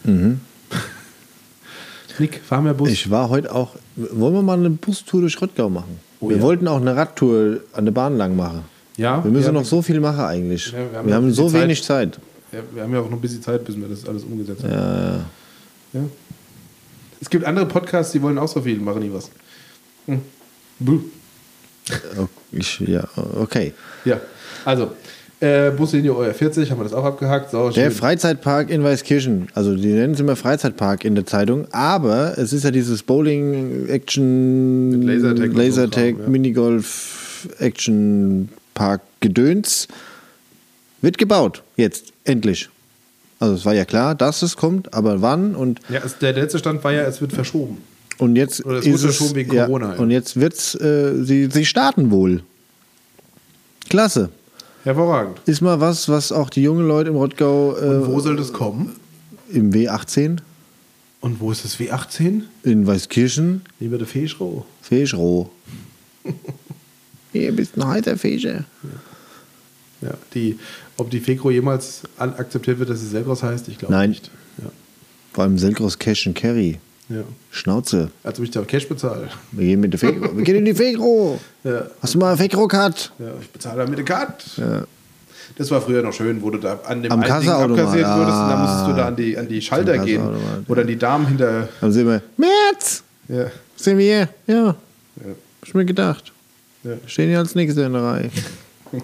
[LAUGHS] Nick, fahr mehr Bus. Ich war heute auch. Wollen wir mal eine Bustour durch Rottgau machen? Oh wir ja. wollten auch eine Radtour an der Bahn lang machen. ja, Wir müssen ja, noch so viel machen eigentlich. Wir wir haben haben, noch so Zeit. wenig Zeit. Ja, wir haben ja auch noch ein bisschen Zeit, bis wir das alles umgesetzt haben. Ja, ja. Es gibt andere Podcasts, die wollen auch so viel, machen nie was. Hm. Buh. Ich, ja, okay. Ja, also, äh, Buslinie OR 40, haben wir das auch abgehakt. So, Der. Freizeitpark in Weißkirchen, also die nennen es immer Freizeitpark in der Zeitung, aber es ist ja dieses Bowling, Action, Lasertag so Lasertag Kram, ja. Minigolf, Action Park Gedöns. Wird gebaut, jetzt, endlich. Also es war ja klar, dass es kommt, aber wann und, ja, es, der letzte Stand war ja, es wird verschoben. und jetzt Oder es ist wurde schon wegen Corona, ja. Und jetzt wird's, äh, sie, sie starten wohl. Klasse. Hervorragend. Ist mal was, was auch die jungen Leute im Rottgau äh, Wo soll das kommen? im W18 Und wo ist das W18? in Weißkirchen Lieber der Feschroh. Fischroh. [LAUGHS] Ihr bist ein heiter Fischer. Ja, die, ob die Fekro jemals akzeptiert wird, dass sie Selgros heißt, ich glaube Nein. nicht. Ja. Vor allem Selgros Cash and Carry. Ja. Schnauze. Als ob ich da Cash bezahle. Wir gehen mit der Fekro. Wir gehen in die Fekro. Ja. Hast du mal eine Fekro-Card? Ja, ich bezahle da mit der Karte. Ja. Das war früher noch schön, wo du da an dem Am alten Ding abkassiert wurdest und dann ah. musstest du da an die, an die Schalter gehen. Oder an die Damen hinter. Dann sind wir, März, Ja, sind wir hier. Ja, ja, hab ich mir gedacht. ja. Stehen hier als nächstes in der Reihe. [LAUGHS]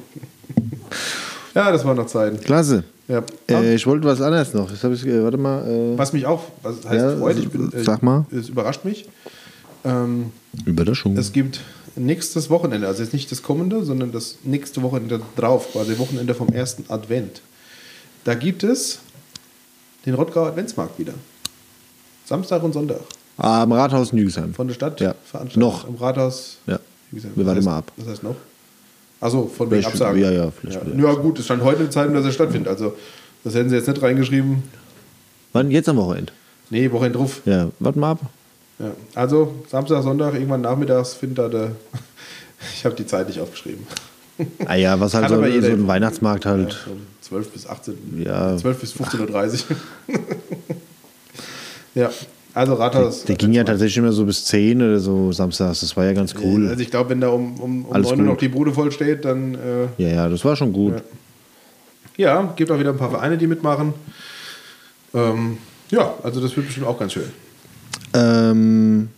ja, das waren noch Zeiten. Klasse. Ja. Äh, ich wollte was anderes noch. Ich, äh, warte mal. Äh, Was mich auch, was heißt Ja, freut, ich bin, sag mal. es überrascht mich. Ähm, Überraschung. es gibt nächstes Wochenende, also jetzt nicht das kommende, sondern das nächste Wochenende drauf, quasi Wochenende vom ersten Advent. Da gibt es den Rottgauer Adventsmarkt wieder. Samstag und Sonntag. Ah, Am Rathaus Nügesheim. Von der Stadt Ja. veranstaltet. Noch. Am Rathaus. Ja. Gesagt, Wir warten heißt- mal ab. Was heißt noch? Achso, von wegen Absagen. ja, ja, vielleicht ja. ja, gut, es stand heute in Zeitung, dass er stattfindet. Also, das hätten sie jetzt nicht reingeschrieben. Wann? Jetzt am Wochenende. Nee, Wochenende drauf. Ja, warte mal ab. Ja. Also, Samstag, Sonntag, irgendwann nachmittags findet da der. [LAUGHS] Ich habe die Zeit nicht aufgeschrieben. Ah ja, was halt so, so ein Weihnachtsmarkt Ja, halt. von 12 bis 18. Ja. 12 bis 15.30 Uhr. [LAUGHS] ja, also Rathaus. Der ging ja tatsächlich immer so bis 10 oder so samstags. Das war ja ganz cool. Also, ich glaube, wenn da um, um, um Alles 9 Uhr noch die Bude voll steht, dann. Äh, Ja, ja, das war schon gut. Ja. Ja, gibt auch wieder ein paar Vereine, die mitmachen. Ähm, ja, also das wird bestimmt auch ganz schön. Ähm,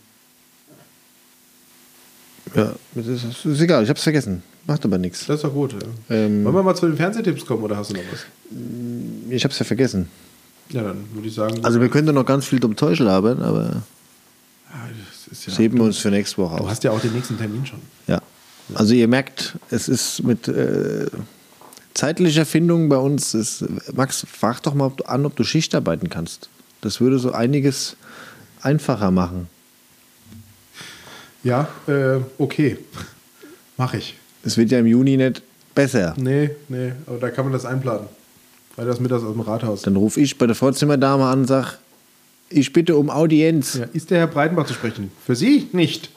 ja, das ist, das ist egal, ich hab's vergessen. Macht aber nichts. Das ist doch gut. Ja. Ähm, Wollen wir mal zu den Fernsehtipps kommen oder hast du noch was? Ich hab's ja vergessen. Ja, dann würde ich sagen. Also wir könnten noch ganz viel zum Teufel labern, aber ja, ja, das heben wir uns für nächste Woche du auf. hast ja auch den nächsten Termin schon. Ja. Also ihr merkt, es ist mit äh, zeitlicher Findung bei uns. Ist, Max, frag doch mal ob du an, ob du Schicht arbeiten kannst. Das würde so einiges einfacher machen. Ja, äh, okay. Mache ich. Es wird ja im Juni nicht besser. Nee, nee, aber da kann man das einplanen. Weil das mittags aus dem Rathaus. Dann rufe ich bei der Vorzimmerdame an und sag, ich bitte um Audienz. Ja, ist der Herr Breitenbach zu sprechen? Für Sie nicht.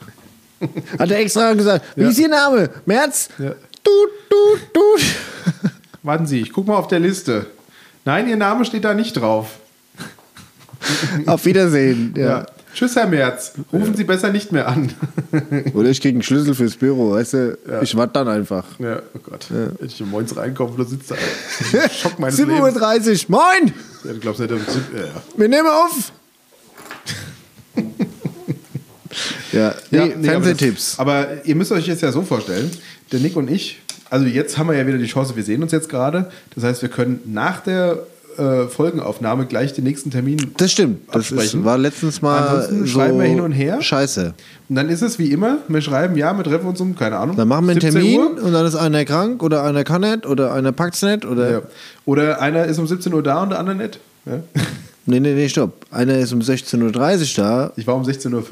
Hat er extra gesagt, wie Ja. ist Ihr Name? Merz? Ja. Tut, tut, tut. [LAUGHS] Warten Sie, ich gucke mal auf der Liste. Nein, Ihr Name steht da nicht drauf. Auf Wiedersehen. Ja. Ja. Tschüss, Herr Merz. Rufen Sie besser nicht mehr an. [LAUGHS] Oder ich kriege einen Schlüssel fürs Büro, weißt du? Ich warte dann einfach. Ja, oh Gott. Wenn ich um moins reinkomme, da sitzt da. ein [LAUGHS] Schock meines Lebens. 7.30 Uhr, moin! Ja, du glaubst nicht, dass ja, ja. Wir nehmen auf! [LAUGHS] ja, nee, Ja, nee, Fernsehtipps. Aber, das, aber ihr müsst euch jetzt ja so vorstellen, der Nick und ich, also jetzt haben wir ja wieder die Chance, wir sehen uns jetzt gerade. Das heißt, wir können nach der äh, Folgenaufnahme gleich den nächsten Termin Das stimmt. Das absprechen. ist, war letztens mal Ansonsten so schreiben wir hin und her. Scheiße. Und dann ist es wie immer, wir schreiben, ja, wir treffen uns um, keine Ahnung. Dann machen wir einen 17 Termin Uhr. und dann ist einer krank oder einer kann nicht oder einer packt's nicht oder. Ja. Oder einer ist um 17 Uhr da und der andere nicht. Ja. [LAUGHS] Nee, nee, nee, stopp. Einer ist um 16.30 Uhr da, Ich war um 16.50 Uhr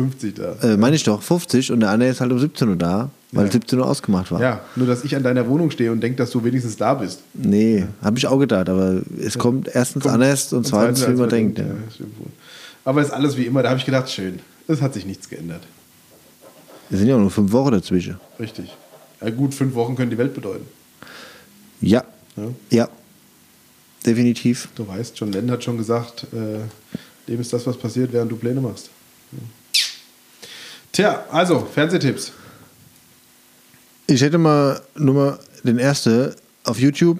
da. äh, meine ich doch, 50 und der andere ist halt um 17 Uhr da, weil Ja. 17 Uhr ausgemacht war. Ja, nur dass ich an deiner Wohnung stehe und denke, dass du wenigstens da bist. Nee, habe ich auch gedacht, aber es kommt erstens anders und zweitens, wie man denkt. Ja. Ja, wohl. Aber ist alles wie immer. Da habe ich gedacht, schön. Es hat sich nichts geändert. Es sind ja auch nur fünf Wochen dazwischen. Richtig. Ja, gut, fünf Wochen können die Welt bedeuten. Ja, Ja. ja, definitiv. Du weißt, John Lennon hat schon gesagt, äh, dem ist das, was passiert, während du Pläne machst. Ja. Tja, also, Fernsehtipps. Ich hätte mal nur mal den ersten auf YouTube.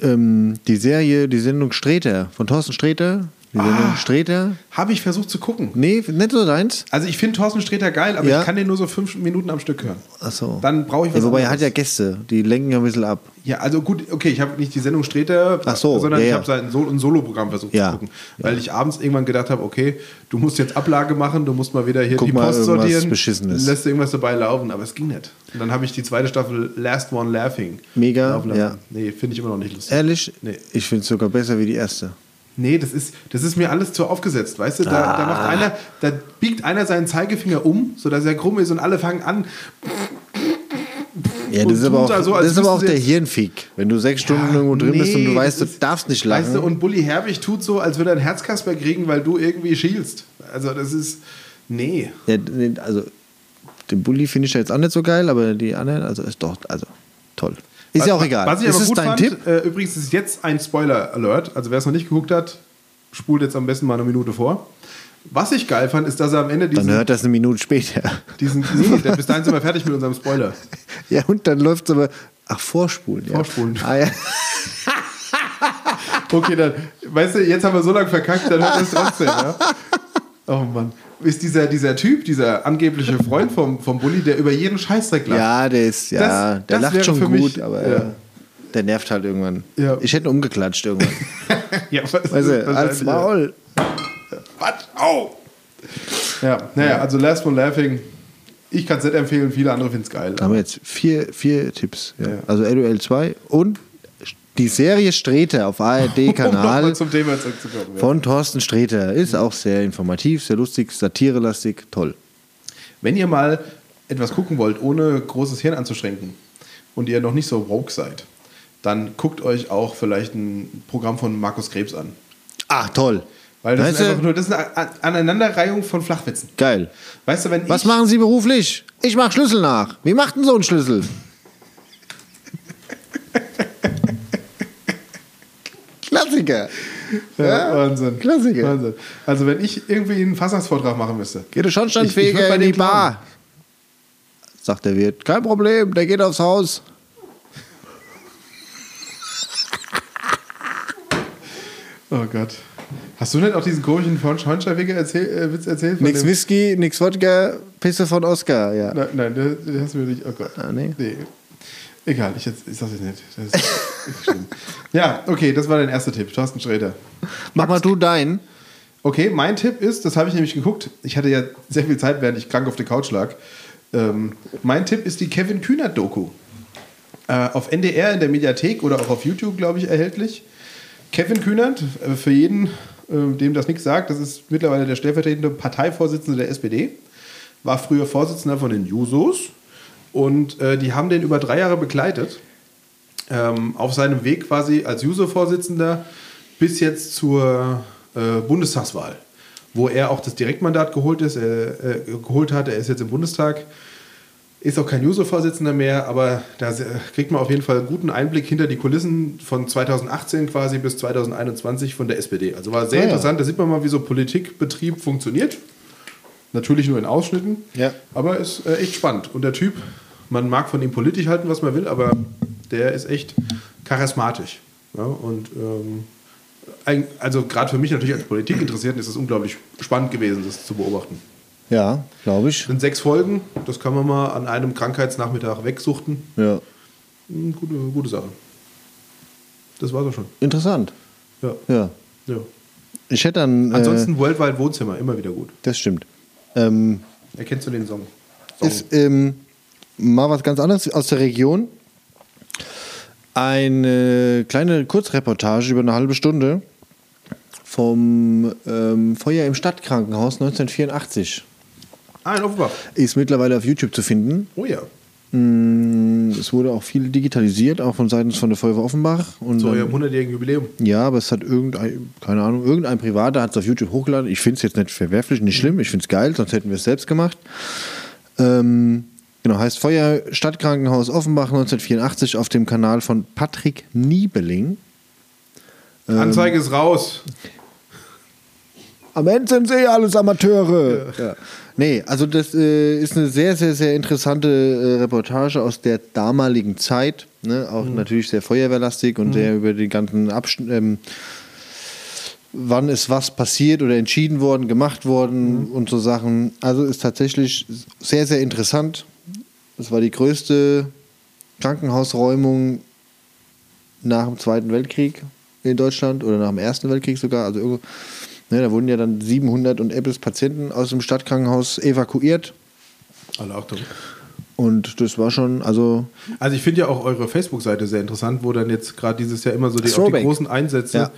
Ähm, die Serie, die Sendung Streter von Thorsten Streter. Ah. Streter. Habe ich versucht zu gucken. Nee, nicht so deins. Also ich finde Thorsten Sträter geil, aber Ja. ich kann den nur so fünf Minuten am Stück hören. Achso. Dann brauche ich was ja, Wobei er anderes. hat ja Gäste, die lenken ja ein bisschen ab. Ja, also gut, okay, ich habe nicht die Sendung Sträter, Ach so, sondern ja, ich habe sein Sol ein Soloprogramm versucht zu gucken. Weil ich abends irgendwann gedacht habe, okay, du musst jetzt Ablage machen, du musst mal wieder hier Guck die Post sortieren. Beschissenes. Lässt irgendwas dabei laufen, aber es ging nicht. Und dann habe ich die zweite Staffel Last One Laughing. Mega, laufen lassen. ja. Nee, finde ich immer noch nicht lustig. Ehrlich? Nee. Ich finde es sogar besser wie die erste. Nee, das ist, das ist mir alles zu aufgesetzt, weißt du? Da, da Ah. macht einer, da biegt einer seinen Zeigefinger um, sodass er krumm ist und alle fangen an. Ja, das ist aber auch, da so, das ist aber auch der Hirnfick. Wenn du sechs Stunden Ja, irgendwo drin bist und du nee, weißt, du ist- darfst nicht lachen. Weißt du, und Bully Herbig tut so, als würde er einen Herzkasper kriegen, weil du irgendwie schielst. Also das ist. Nee. Ja, nee, also, den Bulli finde ich ja jetzt auch nicht so geil, aber die anderen, also ist doch, also toll. Ist Was- ja auch egal. Was ich ist aber gut dein fand, Tipp? Äh, übrigens ist jetzt ein Spoiler-Alert. Also wer es noch nicht geguckt hat, spult jetzt am besten mal eine Minute vor. Was ich geil fand, ist, dass er am Ende Dann diesen. hört das eine Minute später. [LAUGHS] diesen nee, bis dahin sind wir fertig mit unserem Spoiler. Ja, und dann läuft es aber. Ach, vorspulen. Ja. Vorspulen. Ah, ja. [LAUGHS] Okay, dann, weißt du, jetzt haben wir so lange verkackt, dann hört es trotzdem, ja? Oh Mann. Ist dieser, dieser Typ, dieser angebliche Freund vom, vom Bulli, der über jeden Scheißdreck lacht. ja, der ist, ja, Das- der das lacht schon gut, mich- aber ja. der nervt halt irgendwann. Ja. Ich hätte ihn umgeklatscht irgendwann. [LAUGHS] ja was Weißt ist du, das als? Maul. Was? Au! Ja, naja, also Last One Laughing Ich kann es nicht empfehlen, viele andere finden es geil. Da haben wir jetzt vier, vier Tipps. Also LOL 2 und die Serie Streter auf [LAUGHS] Um ARD-Kanal. Ja. von Thorsten Streter. Ist auch sehr informativ, sehr lustig, satirelastig, toll. Wenn ihr mal etwas gucken wollt, ohne großes Hirn anzuschränken und ihr noch nicht so woke seid, dann guckt euch auch vielleicht ein Programm von Markus Krebs an. Ach, toll. Weil das Weißt ist einfach nur das ist eine An- Aneinanderreihung von Flachwitzen. Geil. Weißt du, wenn Was ich machen Sie beruflich? Ich mache Schlüssel nach. Wie macht denn so ein Schlüssel? Klassiker. ja, Wahnsinn. Klassiker. Wahnsinn. Also wenn ich irgendwie einen Fassungsvortrag machen müsste. Geht der Schornsteinfeger in die bleiben. Bar? Sagt der Wirt. Kein Problem, der geht aufs Haus. Oh Gott. Hast du nicht auch diesen komischen Schornsteinfeger erzähl, äh, Witz erzählt? Von Nix dem- Whisky, nix Wodka, Pisse von Oscar, ja. Nein, nein, den den hast du mir nicht. Oh Gott. Ah, nee. Egal, ich, jetzt, ich sag's jetzt nicht. Das ist schlimm. [LAUGHS] Ja, okay, das war dein erster Tipp. Thorsten Sträter. Mach mal du deinen. Okay, mein Tipp ist, das habe ich nämlich geguckt. Ich hatte ja sehr viel Zeit, während ich krank auf der Couch lag. Ähm, mein Tipp ist die Kevin Kühnert-Doku. Äh, auf NDR in der Mediathek oder auch auf YouTube, glaube ich, erhältlich. Kevin Kühnert, äh, für jeden, äh, dem das nichts sagt, das ist mittlerweile der stellvertretende Parteivorsitzende der SPD. War früher Vorsitzender von den Jusos. Und äh, die haben den über drei Jahre begleitet. Ähm, auf seinem Weg quasi als Juso-Vorsitzender bis jetzt zur äh, Bundestagswahl, wo er auch das Direktmandat geholt, ist, äh, geholt hat. Er ist jetzt im Bundestag, ist auch kein Juso-Vorsitzender mehr, aber da kriegt man auf jeden Fall einen guten Einblick hinter die Kulissen von 2018 quasi bis 2021 von der SPD. Also war sehr Ah, ja. interessant. Da sieht man mal, wie so Politikbetrieb funktioniert. Natürlich nur in Ausschnitten, Ja. aber ist äh, echt spannend. Und der Typ, man mag von ihm politisch halten, was man will, aber der ist echt charismatisch. Ja, und ähm, also gerade für mich natürlich als Politikinteressierten ist es unglaublich spannend gewesen, das zu beobachten. Ja, glaube ich. Sind sechs Folgen, das kann man mal an einem Krankheitsnachmittag wegsuchten. Ja. Hm, Gute, gute Sache. Das war's auch schon. Interessant. Ja. Ja. ja. Ich hätte dann. Äh, Ansonsten Worldwide Wohnzimmer, immer wieder gut. das stimmt. Ähm, Erkennst du den Song? Song. ist ähm, mal was ganz anderes aus der Region. Eine kleine Kurzreportage über eine halbe Stunde vom ähm, Feuer im Stadtkrankenhaus 1984. ah, in Offenbach. Ist mittlerweile auf YouTube zu finden. Oh ja. Mm, Es wurde auch viel digitalisiert, auch von seitens von der Feuerwehr Offenbach. Und Zu eurem 100-jährigen Jubiläum. ja, aber es hat irgendein, keine Ahnung, irgendein Privater hat es auf YouTube hochgeladen. Ich finde es jetzt nicht verwerflich, nicht schlimm, ich finde es geil, sonst hätten wir es selbst gemacht. Ähm, genau, heißt Feuer Stadtkrankenhaus Offenbach 1984 auf dem Kanal von Patrick Niebeling. Ähm. Anzeige ist raus. Am Ende sind sie alles Amateure. Ja. Nee, also das äh, ist eine sehr, sehr, sehr interessante äh, Reportage aus der damaligen Zeit. Ne? Auch natürlich sehr feuerwehrlastig und sehr über die ganzen Abschnitte. Ähm, wann ist was passiert oder entschieden worden, gemacht worden und so Sachen. Also ist tatsächlich sehr, sehr interessant. Es war die größte Krankenhausräumung nach dem Zweiten Weltkrieg in Deutschland oder nach dem Ersten Weltkrieg sogar. Also irgendwo, ne, da wurden ja dann 700 und etwas Patienten aus dem Stadtkrankenhaus evakuiert. Alle Achtung. Und das war schon, also Also ich finde ja auch eure Facebook-Seite sehr interessant, wo dann jetzt gerade dieses Jahr immer so die, die großen Einsätze. Ja.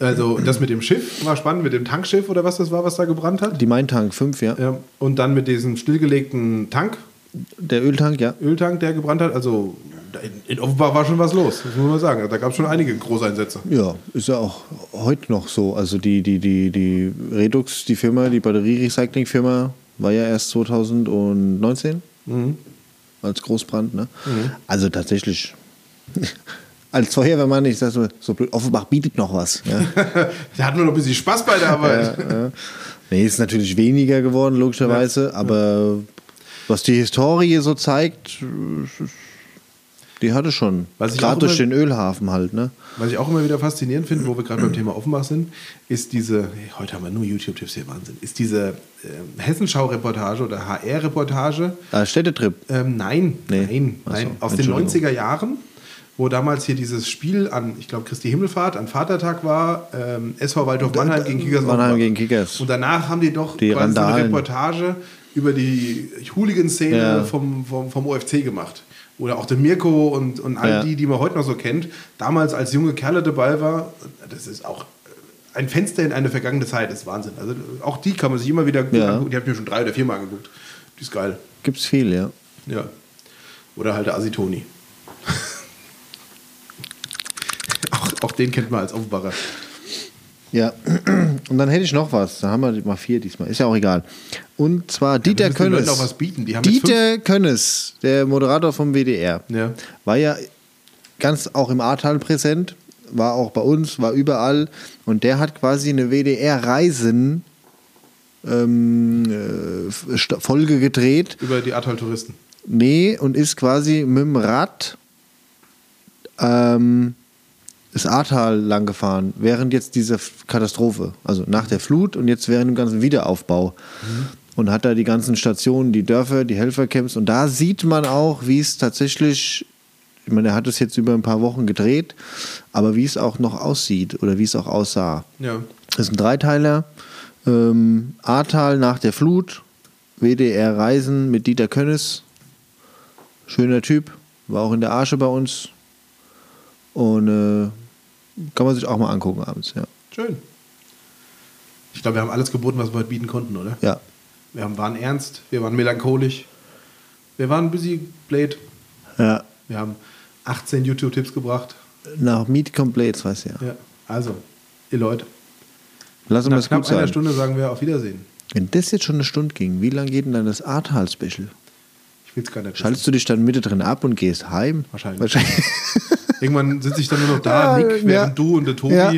Also das mit dem Schiff war spannend, mit dem Tankschiff oder was das war, was da gebrannt hat. die Main Tank 5, ja. Ja. Und dann mit diesem stillgelegten Tank, Der Öltank, ja. Öltank, der gebrannt hat. Also in, in Offenbach war schon was los, das muss man sagen. Da gab es schon einige Großeinsätze. Ja, ist ja auch heute noch so. Also die, die, die, die Redux, die Firma, die Batterierecycling-Firma, war ja erst 2019 als Großbrand. Ne? Also tatsächlich, [LAUGHS] als Feuerwehrmann, ich sag so, so blöd, Offenbach bietet noch was. Ja. [LAUGHS] Da hatten wir noch ein bisschen Spaß bei der Arbeit. ja. Nee, ist natürlich weniger geworden, logischerweise, aber was die Historie so zeigt, die hatte schon. Gerade durch immer- den Ölhafen halt, ne? Was ich auch immer wieder faszinierend finde, wo wir gerade beim Thema Offenbach sind, ist diese, hey, heute haben wir nur YouTube-Tipps hier, Wahnsinn, ist diese ähm, Hessenschau-Reportage oder HR-Reportage. Ah, Städtetrip. Ähm, nein, Nee. nein, so, nein. Aus den Entschuldigung. 90er Jahren, wo damals hier dieses Spiel an, ich glaube, Christi Himmelfahrt, an Vatertag war, ähm, SV Waldhof Mannheim gegen Kickers Mannheim gegen Kickers. Und danach haben die doch Die quasi so eine Randalen. Reportage über die Hooligan-Szene Ja. vom, vom, vom OFC gemacht. Oder auch der Mirko und, und all Ja. die, die man heute noch so kennt, damals als junge Kerle dabei war. Das ist auch ein Fenster in eine vergangene Zeit, das ist Wahnsinn. Also auch die kann man sich immer wieder gut Ja. angucken. Die habe ich mir schon drei oder viermal angeguckt. Die ist geil. Gibt's viel, ja. Ja. Oder halt der Asitoni. [LAUGHS] auch, auch den kennt man als Aufbacher. Ja, [CLEARS THROAT] und dann hätte ich noch was. Da haben wir mal vier diesmal. Ist ja auch egal. Und zwar Dieter den Leuten Könnes. auch was bieten. Dieter Könnes, der Moderator vom WDR, Ja. war ja ganz auch im Ahrtal präsent, war auch bei uns, war überall. Und der hat quasi eine WDR-Reisen ähm, äh, Folge gedreht. Über die Atoll-Touristen. Nee, und ist quasi mit dem Rad ähm, das Ahrtal lang gefahren, während jetzt dieser Katastrophe, also nach der Flut und jetzt während dem ganzen Wiederaufbau. Und hat da die ganzen Stationen, die Dörfer, die Helfercamps und da sieht man auch, wie es tatsächlich, ich meine, er hat es jetzt über ein paar Wochen gedreht, aber wie es auch noch aussieht oder wie es auch aussah. Ja. Das ist ein Dreiteiler. Ähm, Ahrtal nach der Flut, WDR Reisen mit Dieter Könnes. Schöner Typ, war auch in der Arsche bei uns. Und äh, kann man sich auch mal angucken abends, ja. Schön. Ich glaube, wir haben alles geboten, was wir heute bieten konnten, oder? Ja, Wir haben, waren ernst, wir waren melancholisch, wir waren busy blade, ja. wir haben 18 YouTube-Tipps gebracht. Nach Meet Complete, weißt du ja. Ja. Also, ihr Leute, Lass uns nach das knapp gut einer sein. Stunde sagen wir auf Wiedersehen. Wenn das jetzt schon eine Stunde ging, wie lange geht denn dann das Ahrtal-Special? Ich will es gar nicht wissen. Schaltest du dich dann mittendrin ab und gehst heim? Wahrscheinlich. Wahrscheinlich. Irgendwann sitze ich dann nur noch da, Ah, Nick, während ja. du und der Tobi. Ja.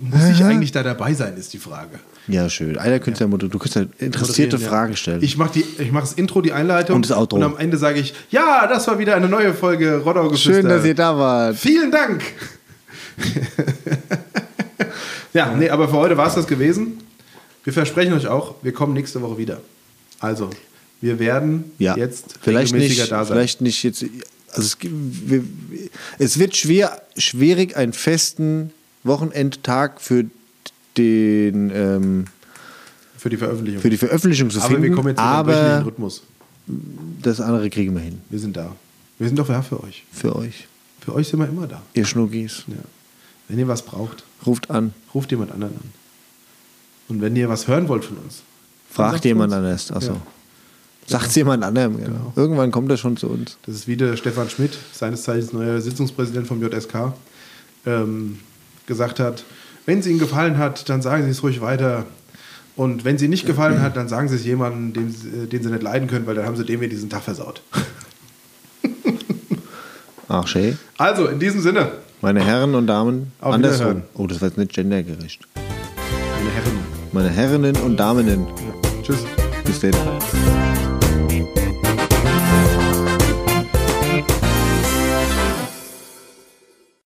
Muss ich eigentlich da dabei sein, ist die Frage. ja, schön. Einer könnte ja. du könntest ja interessierte ja. Fragen stellen. Ich mache mach das Intro, die Einleitung. Und das Outro. Und am Ende sage ich, ja, das war wieder eine neue Folge Roddau Geflüster. Schön, dass ihr da wart. Vielen Dank. [LAUGHS] ja, nee, aber für heute war es das gewesen. Wir versprechen euch auch, wir kommen nächste Woche wieder. Also, wir werden Ja, jetzt vielleicht regelmäßiger nicht, da sein. vielleicht nicht jetzt. Also es, wir, es wird schwer, schwierig, einen festen Wochenendtag für den ähm, für die Veröffentlichung. für die Veröffentlichung zu aber finden. wir kommen jetzt in aber Rhythmus. das andere kriegen wir hin Wir sind da. Wir sind doch da für euch. für euch, Für euch sind wir immer da. ihr Schnuggis. Ja. Wenn ihr was braucht, Ruft an, ruft jemand anderen an. Und wenn ihr was hören wollt von uns, fragt jemand anders. Achso. Ja. Sagt jemand anderem. Genau. Genau. Irgendwann kommt er schon zu uns. Das ist wieder Stefan Schmidt, seines Zeichens neuer Sitzungspräsident vom JSK, ähm, gesagt hat, wenn es Ihnen gefallen hat, dann sagen Sie es ruhig weiter. Und wenn es Ihnen nicht gefallen hat, dann sagen Sie es jemandem, dem, Sie- den Sie nicht leiden können, weil dann haben Sie dem ja diesen Tag versaut. Ach, [LAUGHS] schön. Also, in diesem Sinne, Meine Herren und Damen, Auf andersrum. Oh, das war jetzt nicht gendergerecht. meine Herren, Meine Herrinnen und Daminnen, tschüss. bis denn.